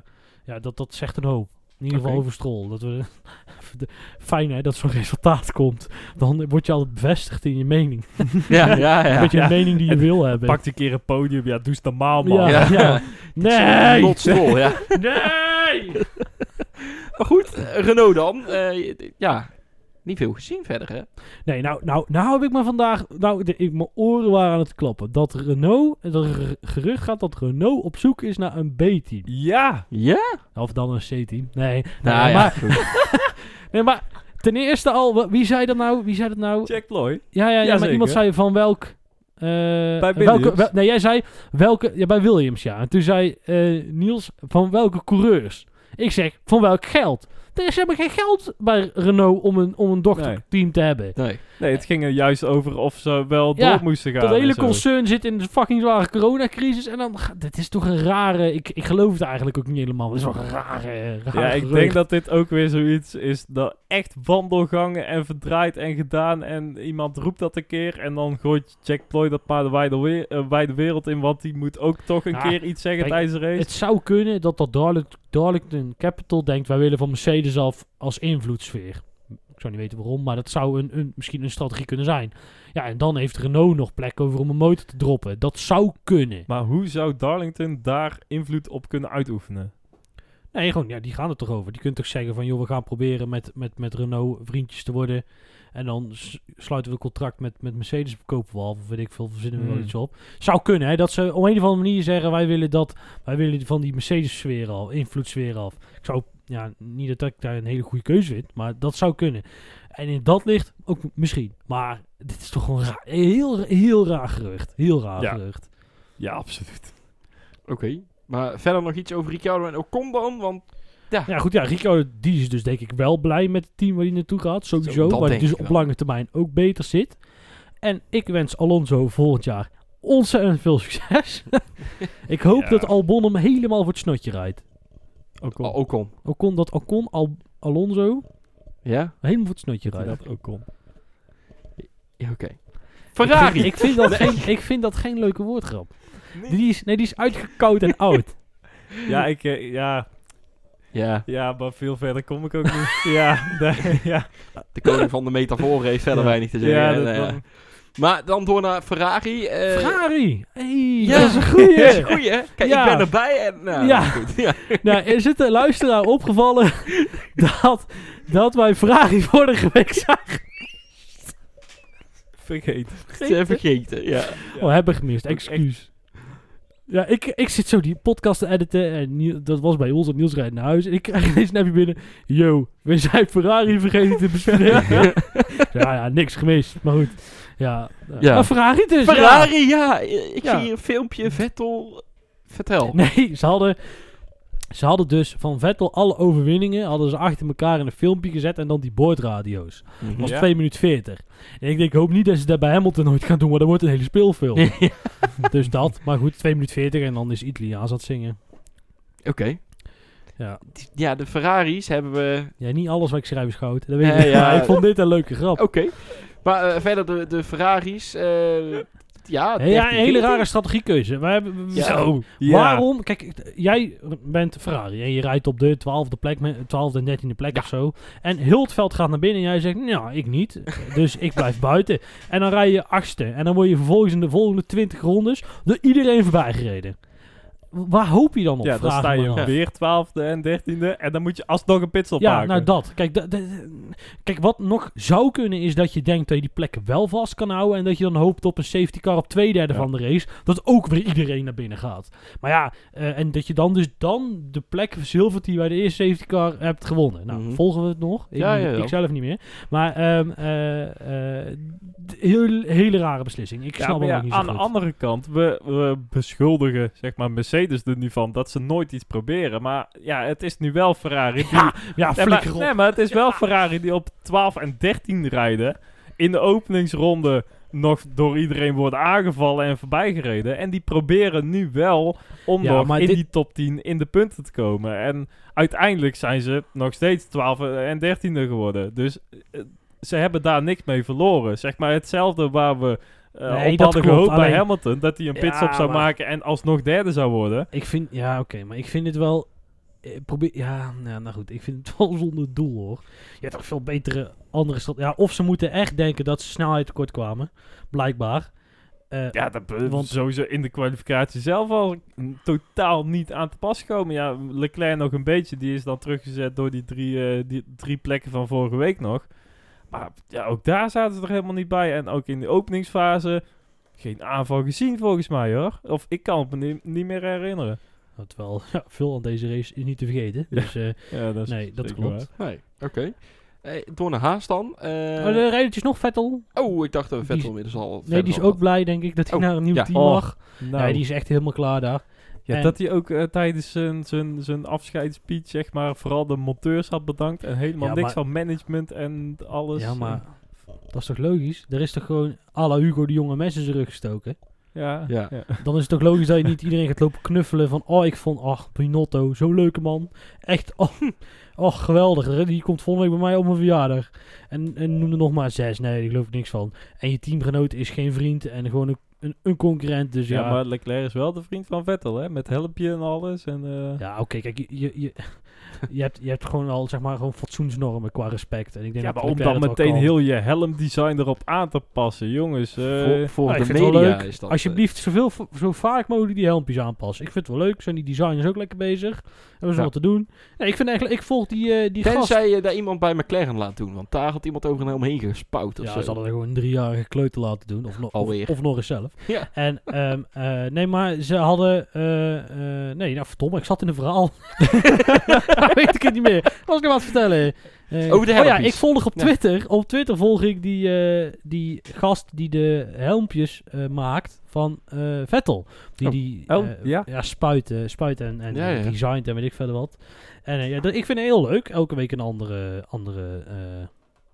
ja, dat, dat zegt een hoop. In ieder geval Oké. over Stroll. Dat we, *laughs* de- fijn hè, dat zo'n resultaat komt. Dan word je altijd bevestigd in je mening. *laughs* Ja, ja, ja. Met je ja. mening die je En wil hebben. Pakt een keer een podium, ja, doe eens normaal, man. Ja, ja. *laughs* Nee! Not Stroll, ja. Nee! Maar goed, eh, Renault dan. Eh, ja, niet veel gezien verder, hè? Nee, nou, nou, nou heb ik me vandaag... Nou, de, ik, mijn oren waren aan het klappen. Dat Renault... Dat er ge- gerucht gaat dat Renault op zoek is naar een B-team. Ja, Ja? Of dan een C-team. Nee, nee, Nou ja, maar, *laughs* nee, maar ten eerste al... Wie zei dat nou? Wie zei dat nou? Jack Ploy. Ja, ja, ja, maar iemand zei van welk... eh, Bij welke, wel- nee, jij zei welke... Ja, bij Williams, ja. En toen zei eh, Niels van welke coureurs? Ik zeg, van welk geld? Er is helemaal geen geld bij Renault om een, om een dochterteam te hebben. Nee. Nee, het ging er juist over of ze wel Ja, door moesten gaan. Dat hele concern zit in de fucking zware coronacrisis. En dan, dit is toch een rare... Ik, ik geloof het eigenlijk ook niet helemaal. Het is toch een rare, rare Ja, ik gerucht. denk dat dit ook weer zoiets is dat echt wandelgangen en verdraaid en gedaan. En iemand roept dat een keer en dan gooit Jack Ploy dat maar de wijde, eh, wijde wereld in. Want die moet ook toch een Ja, keer iets zeggen kijk, tijdens de race. Het zou kunnen dat dat Darlington Capital denkt... wij willen van Mercedes af als invloedssfeer. Ik zou niet weten waarom, maar dat zou een, een, misschien een strategie kunnen zijn. Ja, en dan heeft Renault nog plek over om een motor te droppen. Dat zou kunnen. Maar hoe zou Darlington daar invloed op kunnen uitoefenen? Nee, gewoon, ja, die gaan er toch over. Die kunt toch zeggen van, joh, we gaan proberen met, met, met Renault vriendjes te worden. En dan sluiten we een contract met, met Mercedes, kopen we al, of weet ik veel, verzinnen we wel Hmm. iets op. Zou kunnen, hè, dat ze op een of andere manier zeggen, wij willen dat, wij willen van die Mercedes-sfeer al, invloedssfeer af. Ik zou, ja, niet dat ik daar een hele goede keuze vind, maar dat zou kunnen. En in dat licht ook misschien. Maar dit is toch een raar, heel, heel raar gerucht. Heel raar Ja. gerucht. Ja, absoluut. Oké. Maar verder nog iets over Ricciardo en Ocon dan? Want Ja, goed, ja, Rico, die is dus denk ik wel blij met het team waar hij naartoe gaat. Sowieso, Zo, dat waar hij dus op wel. lange termijn ook beter zit. En ik wens Alonso volgend jaar ontzettend veel succes. *laughs* ik hoop Ja. dat Albon hem helemaal voor het snotje rijdt. Ook oh, al Ocon. Ocon, dat Ocon Al Alonso Ja? helemaal voor het snotje rijdt. dat ook kon. Ja, oké. Ferrari. vind, ik, vind dat geen, ik vind dat geen leuke woordgrap. Die is, nee, die is uitgekoud en *laughs* oud. Ja, ik, eh, ja, Ja, ja, maar veel verder kom ik ook niet. *laughs* ja, nee, ja. de koning van de metaforen heeft verder Ja. weinig te zeggen. Ja, En, eh, dan- Maar dan door naar Ferrari. eh, Ferrari. Hey, Ja, dat is een goeie. *laughs* dat is een goeie, hè? Kijk, Ja. ik ben erbij en... Nou, Ja. goed. *laughs* ja. nou, is het de luisteraar opgevallen dat, dat wij Ferrari vorige week zagen? Vergeet. Te vergeten, ja. Oh, hebben gemist. Excuus. Ja, ik, ik zit zo die podcast te editen. En Niel- dat was bij ons. En Niels rijdt naar huis. En ik krijg *laughs* ineens snapje binnen. Yo, we zijn Ferrari vergeten te bespreken. *laughs* ja, ja, niks gemist. Maar goed. Ja. Ja. Maar Ferrari dus. Ferrari, ja. Ik Ja. zie hier een filmpje. Vettel. Vertel. Nee, ze hadden, ze hadden dus van Vettel alle overwinningen. Hadden ze achter elkaar in een filmpje gezet. En dan die boordradio's. Dat was Ja. 2 minuten 40. En ik denk, ik hoop niet dat ze dat bij Hamilton nooit gaan doen. Maar dat wordt een hele speelfilm. *laughs* *laughs* dus dat. Maar goed, 2 minuten 40. En dan is Italiaans aan het zingen. Oké. Ja. Ja, de Ferraris hebben we... Ja, niet alles wat ik schrijf is goud. Dat weet Nee, ik. ja. Maar ik vond dit een leuke grap. Oké. Maar eh, verder de, de Ferraris... eh, ja, Hey, ja, een 13, hele 14. rare strategiekeuze. Wij hebben, Ja. Zo. Ja. Waarom? Kijk, jij bent Ferrari en je rijdt op de 12e plek, met- 12e en 13e plek of zo. En Hultveld gaat naar binnen en jij zegt, nou, ik niet. Dus ik blijf *laughs* buiten. En dan rij je achtste. En dan word je vervolgens in de volgende 20 rondes door iedereen voorbij gereden. Waar hoop je dan op? Ja, dan sta je weer 12e en 13e. En dan moet je alsnog een pitstop Ja, maken. nou dat. Kijk, kijk, wat nog zou kunnen is dat je denkt dat je die plekken wel vast kan houden. En dat je dan hoopt op een safety car op twee derde Ja. van de race. Dat ook weer iedereen naar binnen gaat. Maar ja, eh, en dat je dan dus dan de plek verzilvert die bij de eerste safety car hebt gewonnen. Nou, Mhm. volgen we het nog? Ik, Ja, ja, ja. ik zelf niet meer. Maar ehm eh, eh, heel, hele rare beslissing. Ik Ja, snap ja, ook niet aan zo de goed. andere kant, we, we beschuldigen zeg maar, Mercedes er nu van dat ze nooit iets proberen. Maar ja, het is nu wel Ferrari die... Ja, ja nee, maar, nee, maar het is wel Ferrari die op 12 en 13 rijden. In de openingsronde nog door iedereen worden aangevallen en voorbijgereden. En die proberen nu wel om Ja, nog in dit- die top 10 in de punten te komen. En uiteindelijk zijn ze nog steeds 12 en 13e geworden. Dus eh, ze hebben daar niks mee verloren. Zeg maar hetzelfde waar we eh, Nee, op hadden gehoopt bij Hamilton. Dat hij een Ja, pitstop zou maar- maken en alsnog derde zou worden. Ik vind, ja, oké, maar ik vind het wel. eh, Probeer, ja, nou, nou goed, ik vind het *laughs* wel zonder doel hoor. Je hebt toch veel betere andere stad. Ja, of ze moeten echt denken dat ze snelheid tekort kwamen, blijkbaar. Eh, Ja, dat Want- want sowieso in de kwalificatie zelf al totaal niet aan te pas gekomen. Ja, Leclerc nog een beetje. Die is dan teruggezet door die drie, die drie plekken van vorige week nog. Maar ja, ook daar zaten ze er helemaal niet bij. En ook in de openingsfase geen aanval gezien volgens mij hoor. Of ik kan het me niet, niet meer herinneren. Terwijl *laughs* ja, veel aan deze race is niet te vergeten. Dus eh, Ja, dat is nee, dat klopt. waar. Nee, oké. Eh, door naar Haas dan. Eh, oh, de nog Vettel. oh, ik dacht dat Vettel inmiddels al... Nee, die is ook blij, denk ik, dat hij Oh, naar een nieuw ja. team Oh, mag. Nou, Ja, die is echt helemaal klaar daar. Ja, en- dat hij ook eh, tijdens zijn, zijn, zijn afscheidsspeech, zeg maar, vooral de monteurs had bedankt. En helemaal Ja, niks maar- van management en alles. Ja, maar dat is toch logisch? Er is toch gewoon à la Hugo de jonge mensen zijn rug gestoken? Ja, Ja. ja. Dan is het toch logisch dat je niet iedereen gaat lopen knuffelen van... Oh, ik vond, ach, Binotto, zo'n leuke man. Echt, *laughs* oh, oh, geweldig. Die komt volgende week bij mij op mijn verjaardag. En, en noem er nog maar zes. Nee, daar geloof ik niks van. En je teamgenoot is geen vriend en gewoon een, een, een concurrent. Dus ja, Ja, maar Leclerc is wel de vriend van Vettel, hè? Met helmpje en alles. En, eh, ja oké, kijk, je, je, je, je, hebt, je hebt gewoon al, zeg maar, gewoon fatsoensnormen qua respect. En ik denk ja, dat maar om dan meteen heel je helmdesign erop aan te passen, jongens. eh, Voor, de vind het wel media leuk. is dat... Alsjeblieft, zoveel, zo vaak mogelijk die helmpjes aanpassen. Ik vind het wel leuk. Zijn die designers ook lekker bezig? Hebben ze Ja. wat te doen? Ik vind eigenlijk, ik volg die, eh, die eh, gast. Tenzij je daar iemand bij McLaren laat doen. Want daar had iemand over een helm heen gespouwd of Ja, zo. ze hadden er gewoon een driejarige kleuter laten doen. Of, nog Alweer. Of, of nog eens zelf. Ja. En, ehm, eh, nee, maar ze hadden... eh, eh, nee, nou verdomme, ik zat in een verhaal. *laughs* *laughs* Weet ik het niet meer. Wat was ik nou aan het vertellen? Eh, Over de oh ja, ik volg op Ja. Twitter. Op Twitter volg ik die, eh, die gast die de helmpjes eh, maakt van Vettel. Die Oh. die Oh, ja? ja, spuiten, spuiten en, en Ja, designt en weet ik verder wat. En ja, dat, ik vind het heel leuk. Elke week een andere, andere,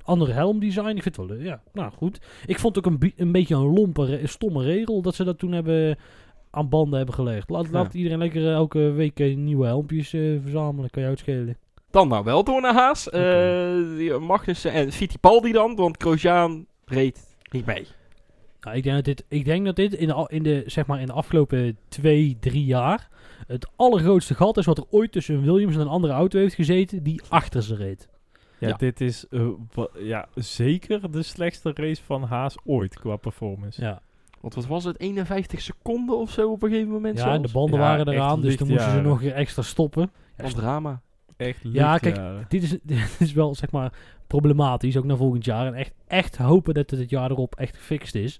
andere helmdesign. Ik vind het wel leuk. Ja, nou goed. Ik vond het ook een, een beetje een lompe, stomme regel dat ze dat toen hebben aan banden hebben gelegd. Laat, laat iedereen lekker eh, elke week eh, nieuwe helmpjes eh, verzamelen. Kan je uitschelen. Dan nou wel door naar Haas. Eh, die Magnussen en Fittipaldi dan. Want Grosjean reed niet mee. Nou, ik denk dat dit, ik denk dat dit in, de, in, de, zeg maar in de afgelopen twee, drie jaar het allergrootste gat is wat er ooit tussen Williams en een andere auto heeft gezeten die achter ze reed. Ja, Ja. dit is eh, ja, zeker de slechtste race van Haas ooit qua performance. Ja, Want wat was het? 51 seconden of zo op een gegeven moment ja en de banden Ja, waren eraan, dus toen moesten ze nog extra stoppen. Wat drama. Echt Ja, kijk. Dit is, *laughs* dit is wel, zeg maar, problematisch, ook naar volgend jaar. En echt, echt hopen dat het het jaar erop echt gefixt is.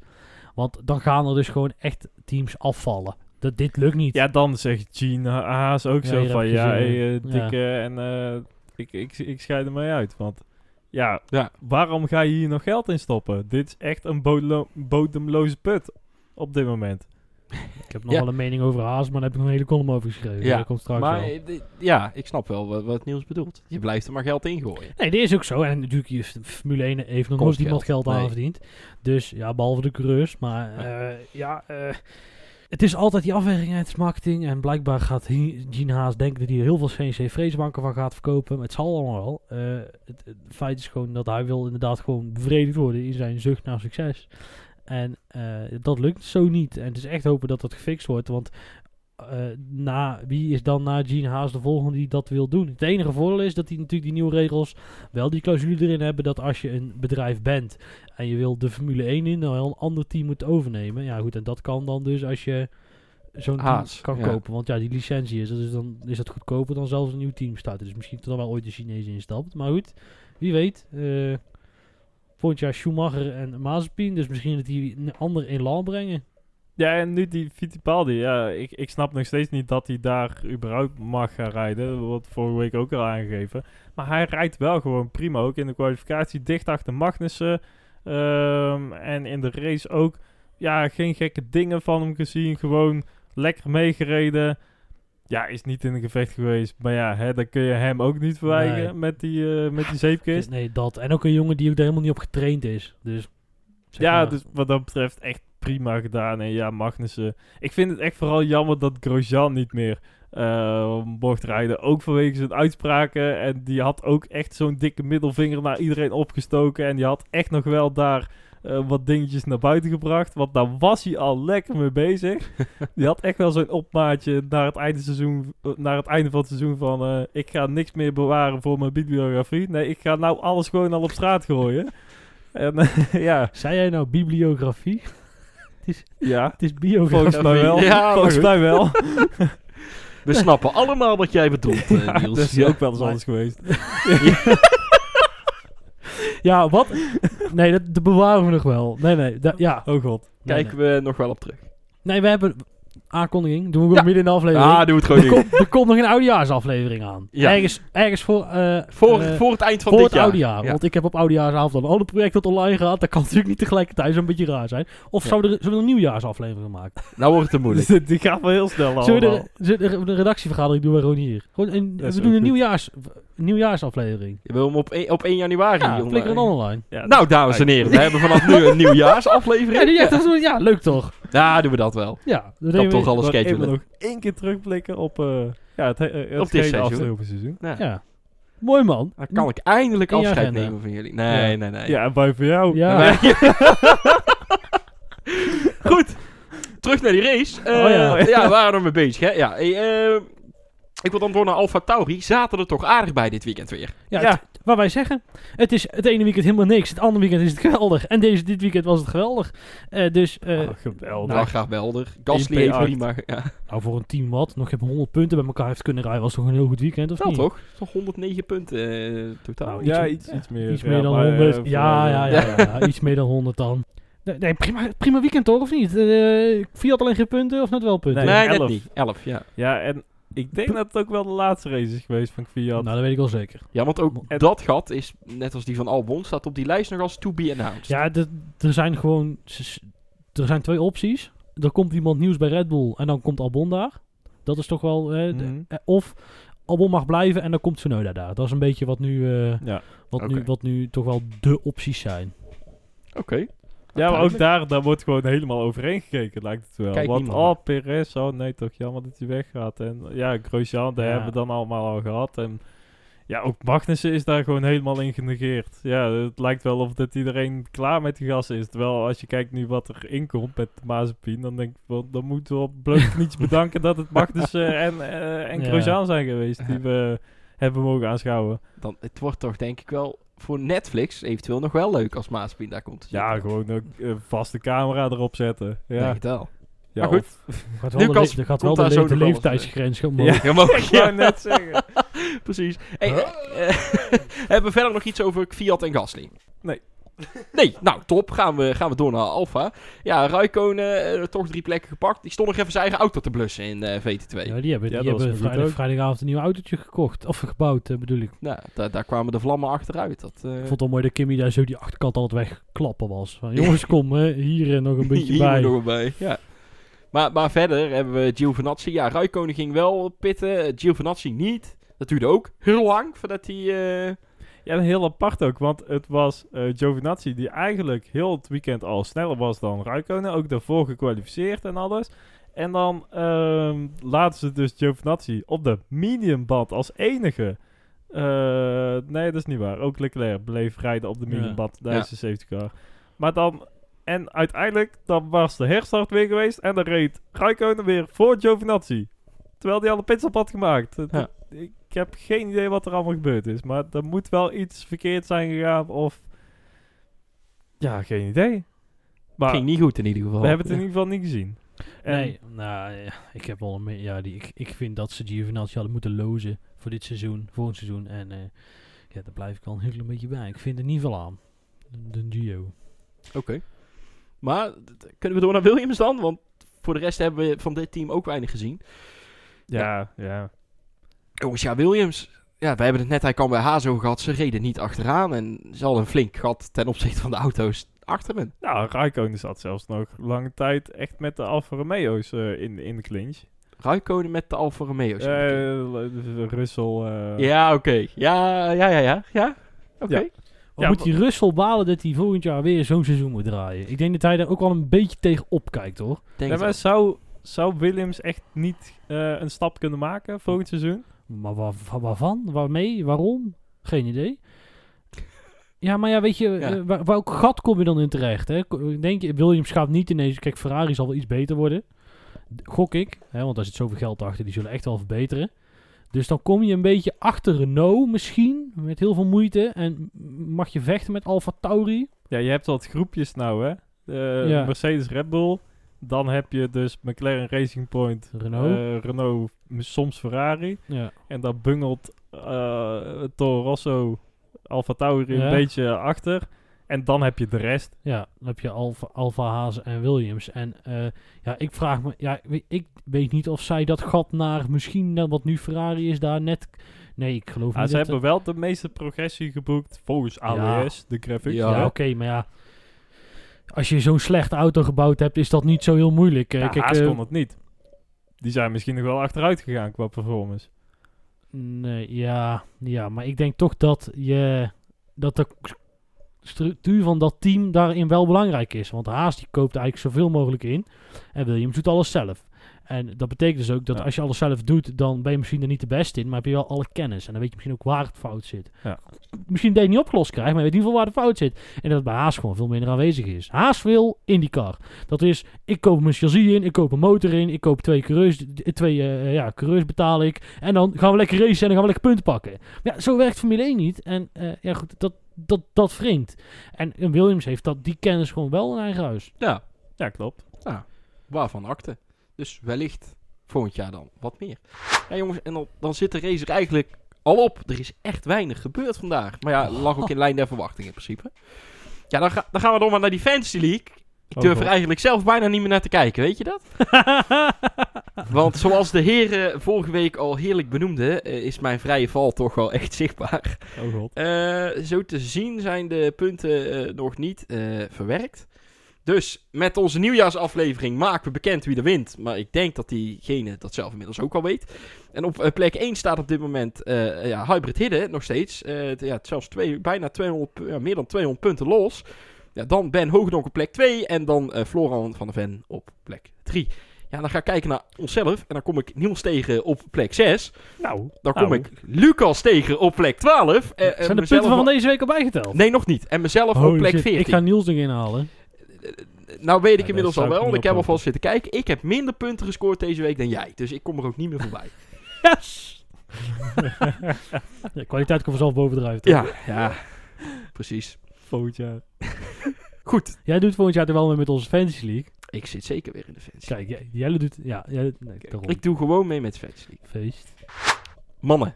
Want dan gaan er dus gewoon echt teams afvallen. Dat, dit lukt niet. Ja, dan zegt Gene Ha- Haas ook Ja, zo van, ik ja, hey, eh, ja. dikke en eh, ik, ik, ik scheid er mee uit. Want ja, Ja. waarom ga je hier nog geld in stoppen? Dit is echt een bodelo- bodemloze put op dit moment. Ik heb nog Ja. wel een mening over Haas, maar daar heb ik nog een hele column over geschreven. Ja, Dat komt straks Maar wel. eh, ja, ik snap wel wat, wat Niels bedoelt. Je blijft er maar geld in gooien. Nee, dit is ook zo. En natuurlijk, je- Formule 1 heeft nog nooit iemand geld. geld aan Nee. verdiend. Dus ja, behalve de coureurs. Maar eh, ja, eh, het is altijd die afweging. is marketing. En blijkbaar gaat Gene Haas denken dat hij er heel veel CNC-freesbanken van gaat verkopen. Het zal allemaal wel. Eh, het, het feit is gewoon dat hij wil inderdaad gewoon bevredigd worden in zijn zucht naar succes. En eh, dat lukt zo niet. En het is echt hopen dat dat gefixt wordt. Want eh, na, wie is dan na Gene Haas de volgende die dat wil doen? Het enige voordeel is dat die natuurlijk die nieuwe regels wel die clausule erin hebben dat als je een bedrijf bent en je wil de Formule 1 in, dan wel een ander team moet overnemen. Ja goed, en dat kan dan dus als je zo'n team kan ja. kopen. Want ja, die licentie is, dus dan is dat goedkoper dan zelfs een nieuw team starten. Dus misschien dat er wel ooit de Chinees instapt. Maar goed, wie weet. eh volgend jaar Schumacher en Mazepin, dus misschien dat die een ander in land brengen. Ja, en nu die Fittipaldi, ja, ik, ik snap nog steeds niet dat hij daar überhaupt mag gaan rijden. Wat vorige week ook al aangegeven. Maar hij rijdt wel gewoon prima, ook in de kwalificatie dicht achter Magnussen. Ehm, en in de race ook, ja, geen gekke dingen van hem gezien. Gewoon lekker meegereden. Ja, is niet in een gevecht geweest. Maar ja, hè, dan kun je hem ook niet verwijgen Nee. met, die, eh, met die zeepkist. Nee, dat. En ook een jongen die ook daar helemaal niet op getraind is. Dus, Ja, maar. dus wat dat betreft echt prima gedaan. En ja, Magnussen. Ik vind het echt vooral jammer dat Grosjean niet meer eh, mocht rijden. Ook vanwege zijn uitspraken. En die had ook echt zo'n dikke middelvinger naar iedereen opgestoken. En die had echt nog wel daar eh, wat dingetjes naar buiten gebracht. Want daar was hij al lekker mee bezig. *laughs* die had echt wel zo'n opmaatje naar het einde, seizoen, eh, naar het einde van het seizoen van... eh, ik ga niks meer bewaren voor mijn bibliografie. Nee, ik ga nou alles gewoon al op straat gooien. *laughs* En *laughs* ja, Zei jij nou bibliografie? Ja. Het is biografie. Volgens mij wel. Ja, *laughs* Volgens mij wel. *laughs* We snappen allemaal wat jij bedoelt, *laughs* eh, Ja, Niels. dat is Ja. ook wel eens anders geweest. Ja, wat? Nee, dat, dat bewaren we nog wel. Nee, nee. da- ja. Oh god. Nee, Kijken we nog wel op terug. nee. Nee, we hebben aankondiging. Doen we gewoon Ja. midden in de aflevering. Doe het gewoon er, komt, er komt nog een oudejaarsaflevering aan. Ja. Ergens, ergens voor, eh, Voor, eh, voor het eind van voor dit het jaar. oude jaar. Ja. Want ik heb op oudejaarsavond al een ander project dat online gaat. Dat kan natuurlijk niet tegelijkertijd. Zou een beetje raar zijn. Of zouden we er, zullen we een nieuwjaarsaflevering maken? Nou wordt het te moeilijk. *laughs* Die gaat wel heel snel de, zullen we de, de redactievergadering doen we gewoon hier. Gewoon een, we doen een nieuwjaars, nieuwjaarsaflevering. Je wil hem op 1, op 1 januari. Ja, jongen. flikker dan online. Ja, Nou, dames en heren, we hebben vanaf nu een *laughs* nieuwjaarsaflevering. Ja, die, ja, dat is- ja, leuk toch? Ja, doen we dat wel. Ja, dan Kan toch alles schedulen. nog één keer terugblikken op, eh ja, het, he- eh, het Op dit afgelopen seizoen. Ja. Ja. Mooi man. Dan kan ik eindelijk In afscheid nemen van jullie. Nee, Ja. nee, nee. Ja, en bij voor jou. Ja. Nee. *laughs* Goed. Terug naar die race. Eh, Oh ja. ja. we waren er mee bezig, hè. Ja, eh, ik wil dan door naar Alfa Tauri. Zaten er toch aardig bij dit weekend weer. Ja, Ja. het- waar wij zeggen, het is het ene weekend helemaal niks, het andere weekend is het geweldig. En deze, dit weekend was het geweldig. Eh, dus, eh, Oh, geweldig. Nou, graag belder. Gasly 1P8. heeft prima. Ja, nou voor een team wat nog heb 100 punten bij elkaar heeft kunnen rijden, was toch een heel goed weekend, of wel niet? toch? Toch 109 punten eh, totaal. Nou, ja, iets- iets, iets meer. Iets ja, meer dan maar, eh, 100. vooral, ja, ja, ja, *laughs* ja, ja, iets meer dan 100 dan. Nee, prima, prima weekend toch, of niet? Eh Fiat alleen geen punten, of net wel punten? Nee, Nee, net 11. niet. 11, ja. Ja, en ik denk dat het ook wel de laatste race is geweest van Fiat. Nou, dat weet ik wel zeker. Ja, want ook En- dat gat is, net als die van Albon, staat op die lijst nog als to be announced. Ja, er zijn gewoon... Er zijn twee opties. Er komt iemand nieuws bij Red Bull en dan komt Albon daar. Dat is toch wel... eh, de- Mhm. eh, of Albon mag blijven en dan komt Tsunoda daar. Dat is een beetje wat nu, eh, Ja. wat nu, wat nu toch wel de opties zijn. Oké. Ja, maar ook daar, daar wordt gewoon helemaal overheen gekeken, lijkt het wel. Kijk Want, niemand oh. Perez, oh nee, toch jammer dat hij weggaat. En ja, Grosjean, daar Ja. hebben we dan allemaal al gehad. En ja, ook Magnussen is daar gewoon helemaal in genegeerd. Ja, het lijkt wel of dat iedereen klaar met die gas is. Terwijl als je kijkt nu wat er inkomt met Mazepin, dan denk ik wel, dan moeten we op bloot *laughs* niets bedanken dat het Magnussen en, eh en Ja. Grosjean zijn geweest. Die *laughs* we hebben mogen aanschouwen. Dan, het wordt toch denk ik wel voor Netflix eventueel nog wel leuk als Maaspien daar komt. Ja, gewoon een eh, vaste camera erop zetten. Ja, Denk het wel. ja maar goed. of- Gaat wel de, er gaat wel de, le- leeftijdsgrens omhoog. Ja. Ja, *laughs* maar- Ik wou net zeggen. *laughs* Precies. Hey, eh, eh, *laughs* hebben we verder nog iets over Fiat en Gasly? Nee. Nee, nou top. Gaan we, gaan we door naar Alfa. Ja, Raikkonen eh, toch drie plekken gepakt. Die stond nog even zijn eigen auto te blussen in eh, VT2. Ja, die hebben, Ja, die hebben vrijdag, vrijdagavond een nieuw autootje gekocht. Of gebouwd, eh, bedoel ik. Nou, daar, daar kwamen de vlammen achteruit. Dat, eh, Ik vond het wel mooi dat Kimmy daar zo die achterkant altijd wegklappen was. Van, jongens, kom, hier nog een *laughs* beetje Hier bij. nog bij. Ja. Maar, maar verder hebben we Giovinazzi. Ja, Raikkonen ging wel pitten. Giovinazzi niet. Dat duurde ook heel lang voordat hij... Ja, heel apart ook, want het was eh Giovinazzi die eigenlijk heel het weekend al sneller was dan Raikkonen. Ook daarvoor gekwalificeerd en alles. En dan ehm, laten ze dus Giovinazzi op de mediumband als enige. eh, nee, dat is niet waar. Ook Leclerc bleef rijden op de Ja. mediumband tijdens de safety car. Maar dan... En uiteindelijk, dan was de herstart weer geweest. En dan reed Raikkonen weer voor Giovinazzi. Terwijl hij al een pitstop had gemaakt. Ja. Ik heb geen idee wat er allemaal gebeurd is. Maar er moet wel iets verkeerd zijn gegaan. Of... Ja, geen idee. Maar ging niet goed in ieder geval. we hebben het in ieder geval niet gezien. En Nee, nou ja, ik heb wel een ja, die, ik, ik vind dat ze Giovinazzi hadden moeten lozen voor dit seizoen, volgend seizoen. En eh, ja, daar blijf ik al een heel klein beetje bij. Ik vind er niet veel aan. De, de Gio. Oké. Maar kunnen we door naar Williams dan? Want voor de rest hebben we van dit team ook weinig gezien. Ja, ja. Ja, Williams. Ja, we hebben het net, hij kwam bij Haas over gehad. Ze reden niet achteraan. En ze hadden een flink gat ten opzichte van de auto's achter hen. Nou, Raikkonen zat zelfs nog lange tijd echt met de Alfa Romeo's eh, in, in de clinch. Raikkonen met de Alfa Romeo's. Eh Russell... eh, ja, oké. Ja, ja, ja, ja. Ja, oké. Ja. Wat Ja, moet die Russell balen dat hij volgend jaar weer zo'n seizoen moet draaien? Ik denk dat hij daar ook wel een beetje tegen opkijkt, hoor. Denk Ja, maar zou, zou Williams echt niet eh, een stap kunnen maken volgend seizoen? Maar waar, waar- waarvan? Waarmee? Waarom? Geen idee. Ja, maar ja, weet je, Ja. eh, waar, welk gat kom je dan in terecht? Hè? Denk je, Williams gaat niet ineens... Kijk, Ferrari zal wel iets beter worden. Gok ik, hè, want daar zit zoveel geld achter. Die zullen echt wel verbeteren. Dus dan kom je een beetje achter Renault misschien, met heel veel moeite. En mag je vechten met Alfa Tauri. Ja, je hebt wat groepjes nou, hè? Eh, Ja. Mercedes Red Bull. Dan heb je dus McLaren Racing Point, Renault. eh, Renault, soms Ferrari. ja. En daar bungelt eh Toro Rosso, Alfa Tauri Ja. een beetje achter. En dan heb je de rest. Ja, dan heb je Alfa, Alfa Haas en Williams. En eh, ja, ik vraag me, ja, ik weet niet of zij dat gat naar misschien wat nu Ferrari is daar net. Nee, ik geloof Ah, niet. ze dat hebben wel de meeste progressie geboekt volgens AWS, de graphics. Ja. Ja, oké, maar ja. Als je zo'n slechte auto gebouwd hebt, is dat niet zo heel moeilijk. Eh, Ja, kijk, Haas eh, kon het niet. Die zijn misschien nog wel achteruit gegaan qua performance. Nee, ja, ja, maar ik denk toch dat je dat de structuur van dat team daarin wel belangrijk is. Want Haas die koopt eigenlijk zoveel mogelijk in en Williams doet alles zelf. En dat betekent dus ook dat Ja. als je alles zelf doet, dan ben je misschien er niet de beste in, maar heb je wel alle kennis. En dan weet je misschien ook waar het fout zit. Ja. Misschien dat je het niet opgelost krijgt, maar je weet in ieder geval waar de fout zit. En dat het bij Haas gewoon veel minder aanwezig is. Haas wil IndyCar. Dat is, ik koop mijn chassis in, ik koop een motor in, ik koop twee coureurs, twee eh, ja, coureurs betaal ik. En dan gaan we lekker racen en dan gaan we lekker punten pakken. Maar ja, zo werkt Formule 1 niet. En eh, ja, goed, dat, dat, dat wringt. En, en Williams heeft dat, die kennis gewoon wel in eigen huis. Ja, Ja, klopt. waarvan akte. Dus wellicht volgend jaar dan wat meer. Ja, jongens, en dan, dan zit de race er eigenlijk al op. Er is echt weinig gebeurd vandaag. Maar ja, *laughs* lag ook in lijn der verwachting in principe. Ja, dan, ga- dan gaan we door maar naar die Fantasy League. Ik Oh, durf er God. eigenlijk zelf bijna niet meer naar te kijken, weet je dat? *laughs* Want zoals de heren vorige week al heerlijk benoemden, eh, is mijn vrije val toch wel echt *laughs* zichtbaar. Oh god. Eh, zo te zien zijn de punten eh, nog niet verwerkt. Dus met onze nieuwjaarsaflevering maken we bekend wie er wint. Maar ik denk dat diegene dat zelf inmiddels ook al weet. En op eh, plek 1 staat op dit moment eh, ja, Hybrid Hidden nog steeds. Eh, ja, zelfs twee, bijna 200, pu- ja, meer dan 200 punten los. Ja, dan Ben Hoogdonk op plek 2 en dan Floran van der Ven op plek 3. Ja, dan ga ik kijken naar onszelf en dan kom ik Niels tegen op plek 6. Nou, Dan kom nou. ik Lucas tegen op plek 12. eh, en Zijn de punten van deze week al bijgeteld? Nee, nog niet. En mezelf op plek shit, 14. Ik ga Niels nog inhalen. Nou weet ik Ja, inmiddels al wel, ik want ik heb alvast zitten kijken. Ik heb minder punten gescoord deze week dan jij. Dus ik kom er ook niet meer voorbij. *laughs* Yes! Ja, kwaliteit komt vanzelf bovendrijven. Ja, ja. Precies. Volgend jaar. *laughs* Goed. Jij doet volgend jaar er wel mee met onze Fantasy League. Ik zit zeker weer in de fantasy. Kijk, jij- Jelle doet... Ja, jij, nee. Ik doe gewoon mee met de fantasy. Feest. Mannen,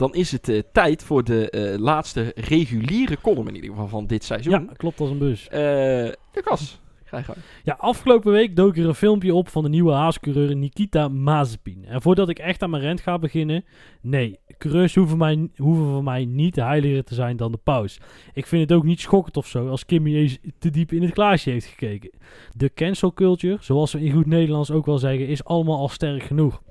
dan is het eh, tijd voor de eh, laatste reguliere column in ieder geval van dit seizoen. Ja, klopt als een bus. Eh, Lucas, ga je gang. Ja, afgelopen week dook er een filmpje op van de nieuwe haascoureur Nikita Mazepin. En voordat ik echt aan mijn rent ga beginnen, nee, coureurs hoeven, mij, hoeven voor mij niet heiliger te zijn dan de paus. Ik vind het ook niet schokkend of zo als Kimmy eens te diep in het glaasje heeft gekeken. De cancel culture, zoals we in goed Nederlands ook wel zeggen, is allemaal al sterk genoeg.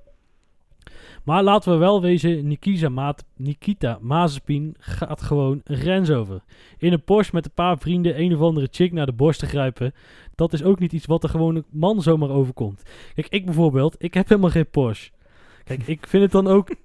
Maar laten we wel wezen, Nikita, Maat, Nikita Mazepin gaat gewoon een grens over. In een Porsche met een paar vrienden een of andere chick naar de borst te grijpen, dat is ook niet iets wat de gewone man zomaar overkomt. Kijk, ik bijvoorbeeld, ik heb helemaal geen Porsche. Kijk, ik vind het dan ook... *laughs*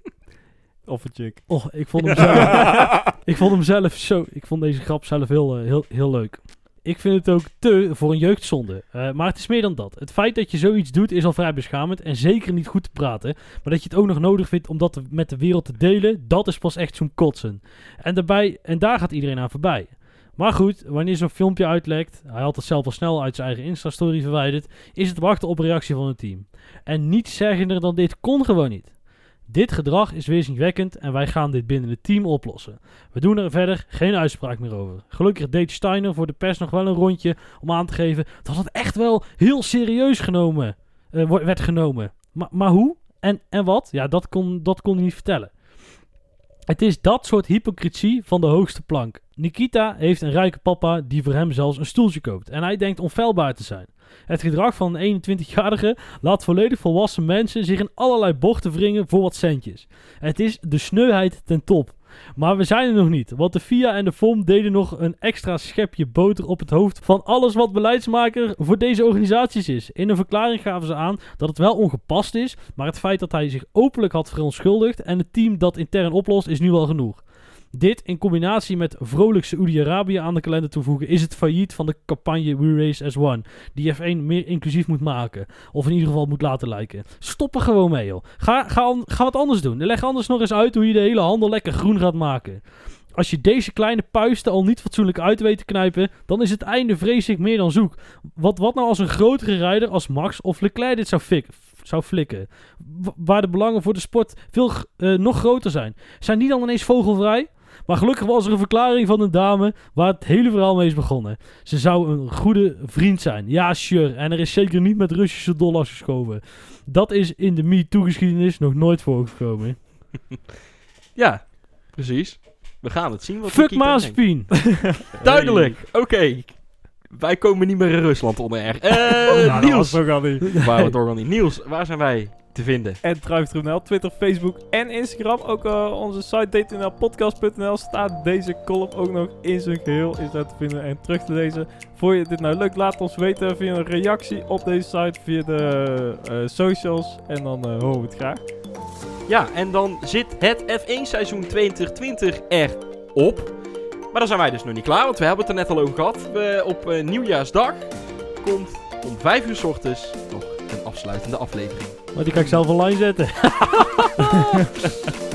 Of een chick. Oh, ik vond *laughs* hem zelf, ik vond hem zelf zo... Ik vond deze grap zelf heel, eh, heel, heel leuk. Ik vind het ook te voor een jeugdzonde. Eh, maar het is meer dan dat. Het feit dat je zoiets doet is al vrij beschamend en zeker niet goed te praten. Maar dat je het ook nog nodig vindt om dat met de wereld te delen, dat is pas echt zo'n kotsen. En, daarbij, en daar gaat iedereen aan voorbij. Maar goed, wanneer zo'n filmpje uitlekt, hij had het zelf al snel uit zijn eigen Insta-story verwijderd, is het wachten op reactie van het team. En niets zeggender dan dit kon gewoon niet. Dit gedrag is weerzinwekkend en wij gaan dit binnen het team oplossen. We doen er verder geen uitspraak meer over. Gelukkig deed Steiner voor de pers nog wel een rondje om aan te geven dat het echt wel heel serieus genomen, eh, werd genomen. Maar, maar hoe? En, en wat? Ja, dat kon, dat kon hij niet vertellen. Het is dat soort hypocrisie van de hoogste plank. Nikita heeft een rijke papa die voor hem zelfs een stoeltje koopt. En hij denkt onfeilbaar te zijn. Het gedrag van een 21-jarige laat volledig volwassen mensen zich in allerlei bochten wringen voor wat centjes. Het is de sneuheid ten top. Maar we zijn er nog niet, want de FIA en de FOM deden nog een extra schepje boter op het hoofd van alles wat beleidsmaker voor deze organisaties is. In een verklaring gaven ze aan dat het wel ongepast is, maar het feit dat hij zich openlijk had verontschuldigd en het team dat intern oplost is nu al genoeg. Dit in combinatie met vrolijk Saoedi-Arabië aan de kalender toevoegen is het failliet van de campagne We Race as One, die F1 meer inclusief moet maken. Of in ieder geval moet laten lijken. Stop er gewoon mee joh. Ga, ga, ga wat anders doen. Leg anders nog eens uit hoe je de hele handel lekker groen gaat maken. Als je deze kleine puisten al niet fatsoenlijk uit weet te knijpen, dan is het einde vrees ik meer dan zoek. Wat, wat nou als een grotere rijder als Max of Leclerc dit zou, fik, zou flikken? Wa- waar de belangen voor de sport veel eh, nog groter zijn. Zijn die dan ineens vogelvrij? Maar gelukkig was er een verklaring van een dame waar het hele verhaal mee is begonnen. Ze zou een goede vriend zijn. Ja, sure. En er is zeker niet met Russische dollars geschoven. Dat is in de MeToo-geschiedenis nog nooit voorgekomen. *laughs* Ja, precies. We gaan het zien. Wat Fuck. Mazepin. *laughs* Duidelijk. Oké. Wij komen niet meer in Rusland onder erg. Eh, Nou, dat was Niels. toch al niet. Waar *laughs* we het al niet. Niels, waar zijn wij te vinden? En Druiftribunal, Twitter, Facebook en Instagram. Ook eh, onze site dtnlpodcast.nl staat deze column ook nog in zijn geheel. Is daar te vinden en terug te lezen. Vond je dit nou leuk? Laat ons weten via een reactie op deze site, via de eh, socials. En dan eh, horen we het graag. Ja, en dan zit het F1 seizoen 2020 erop. Maar dan zijn wij dus nog niet klaar, want we hebben het er net al over gehad. We, op nieuwjaarsdag komt om 5 uur s ochtends nog een afsluitende aflevering. Maar die kan ik zelf online zetten. *laughs*